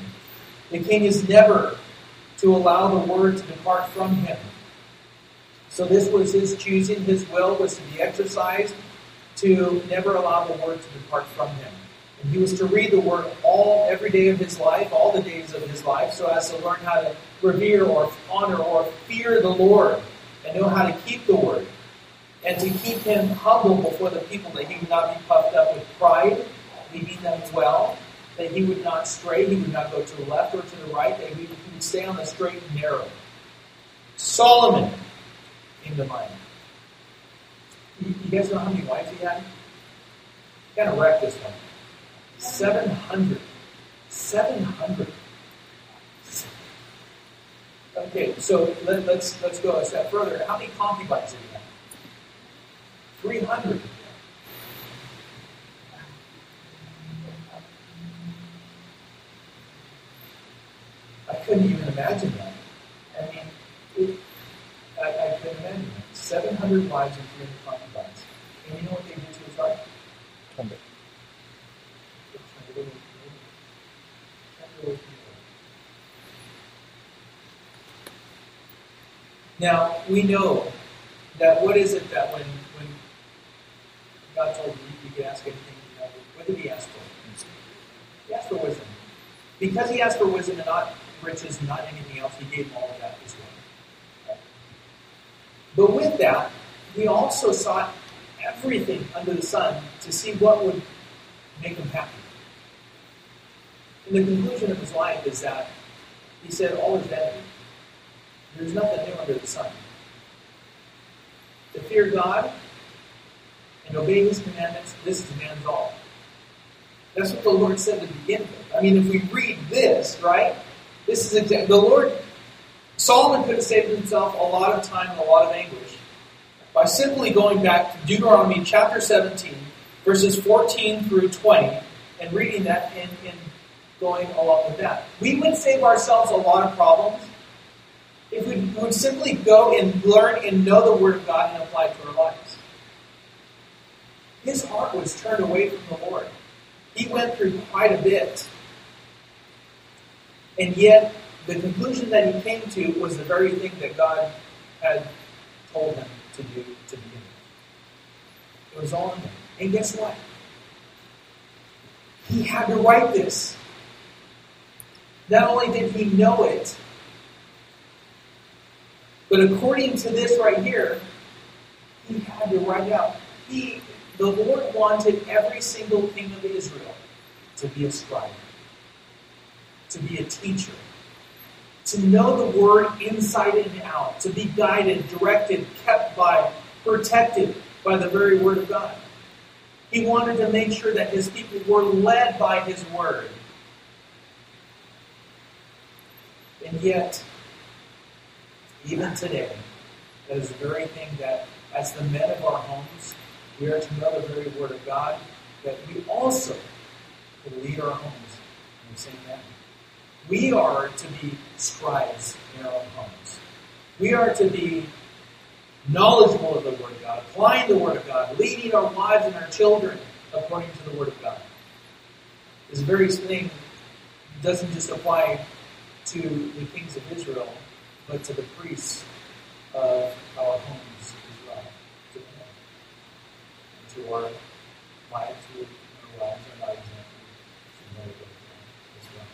The king is never to allow the word to depart from him. So this was his choosing. His will was to be exercised to never allow the word to depart from him. And he was to read the word all every day of his life, all the days of his life, so as to learn how to revere or honor or fear the Lord and know how to keep the word. And to keep him humble before the people that he would not be puffed up with pride, leading them well, that he would not stray, he would not go to the left or to the right, that he would, stay on the straight and narrow. Solomon came to mind. You, guys know how many wives he had? Kind of wrecked this one. 700. 700. Okay, so let, let's, let's go a step further. How many concubines did he have? 300. I couldn't even imagine that. I mean, it, I, I couldn't imagine that. 700 wives and 300 concubines. And you know what they did to his wife? Turned it. Now, we know that what is it that when, when God told you you could ask anything, you know, what did he ask for? He asked for wisdom. Because he asked for wisdom and not riches not anything else, he gave all of that as well. But with that, he also sought everything under the sun to see what would make him happy. And the conclusion of his life is that he said, all is vanity. There's nothing new under the sun. To fear God and obey his commandments, this is man's all. That's what the Lord said to begin with. I mean, if we read this, right? This is the Lord. Solomon could have saved himself a lot of time and a lot of anguish by simply going back to Deuteronomy chapter 17, verses 14 through 20, and reading that in, in going along with that. We would save ourselves a lot of problems if we would simply go and learn and know the Word of God and apply it to our lives. His heart was turned away from the Lord. He went through quite a bit. And yet, the conclusion that he came to was the very thing that God had told him to do to begin with. It was all in him. And guess what? He had to write this. Not only did he know it, but according to this right here, he had to write out. He, the Lord wanted every single king of Israel to be a scribe, to be a teacher, to know the word inside and out, to be guided, directed, kept by, protected by the very word of God. He wanted to make sure that his people were led by his word. And yet, even today, that is the very thing that, as the men of our homes, we are to know the very Word of God, that we also can lead our homes in the same manner. We are to be scribes in our own homes. We are to be knowledgeable of the Word of God, applying the Word of God, leading our wives and our children according to the Word of God. This very thing doesn't just apply to the kings of Israel, but to the priests of our homes as well, to them, to our wives, who our wives are not exempted from the as well.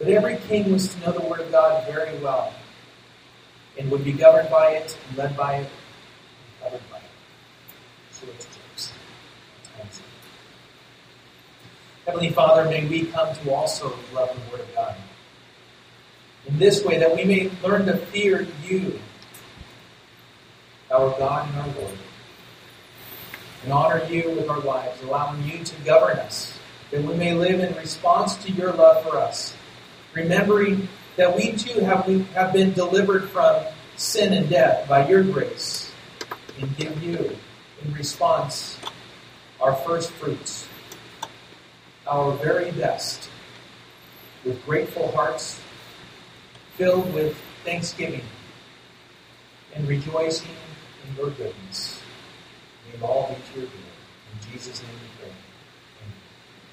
But every king was to know the Word of God very well, and would be governed by it, and led by it, and governed by it. So it's jokes. Heavenly Father, may we come to also love the Word of God in this way that we may learn to fear you, our God and our Lord, and honor you with our lives, allowing you to govern us, that we may live in response to your love for us, remembering that we too have, we have been delivered from sin and death by your grace, and give you, in response, our first fruits, our very best, with grateful hearts filled with thanksgiving and rejoicing in your goodness. May all be to your good. In Jesus' name.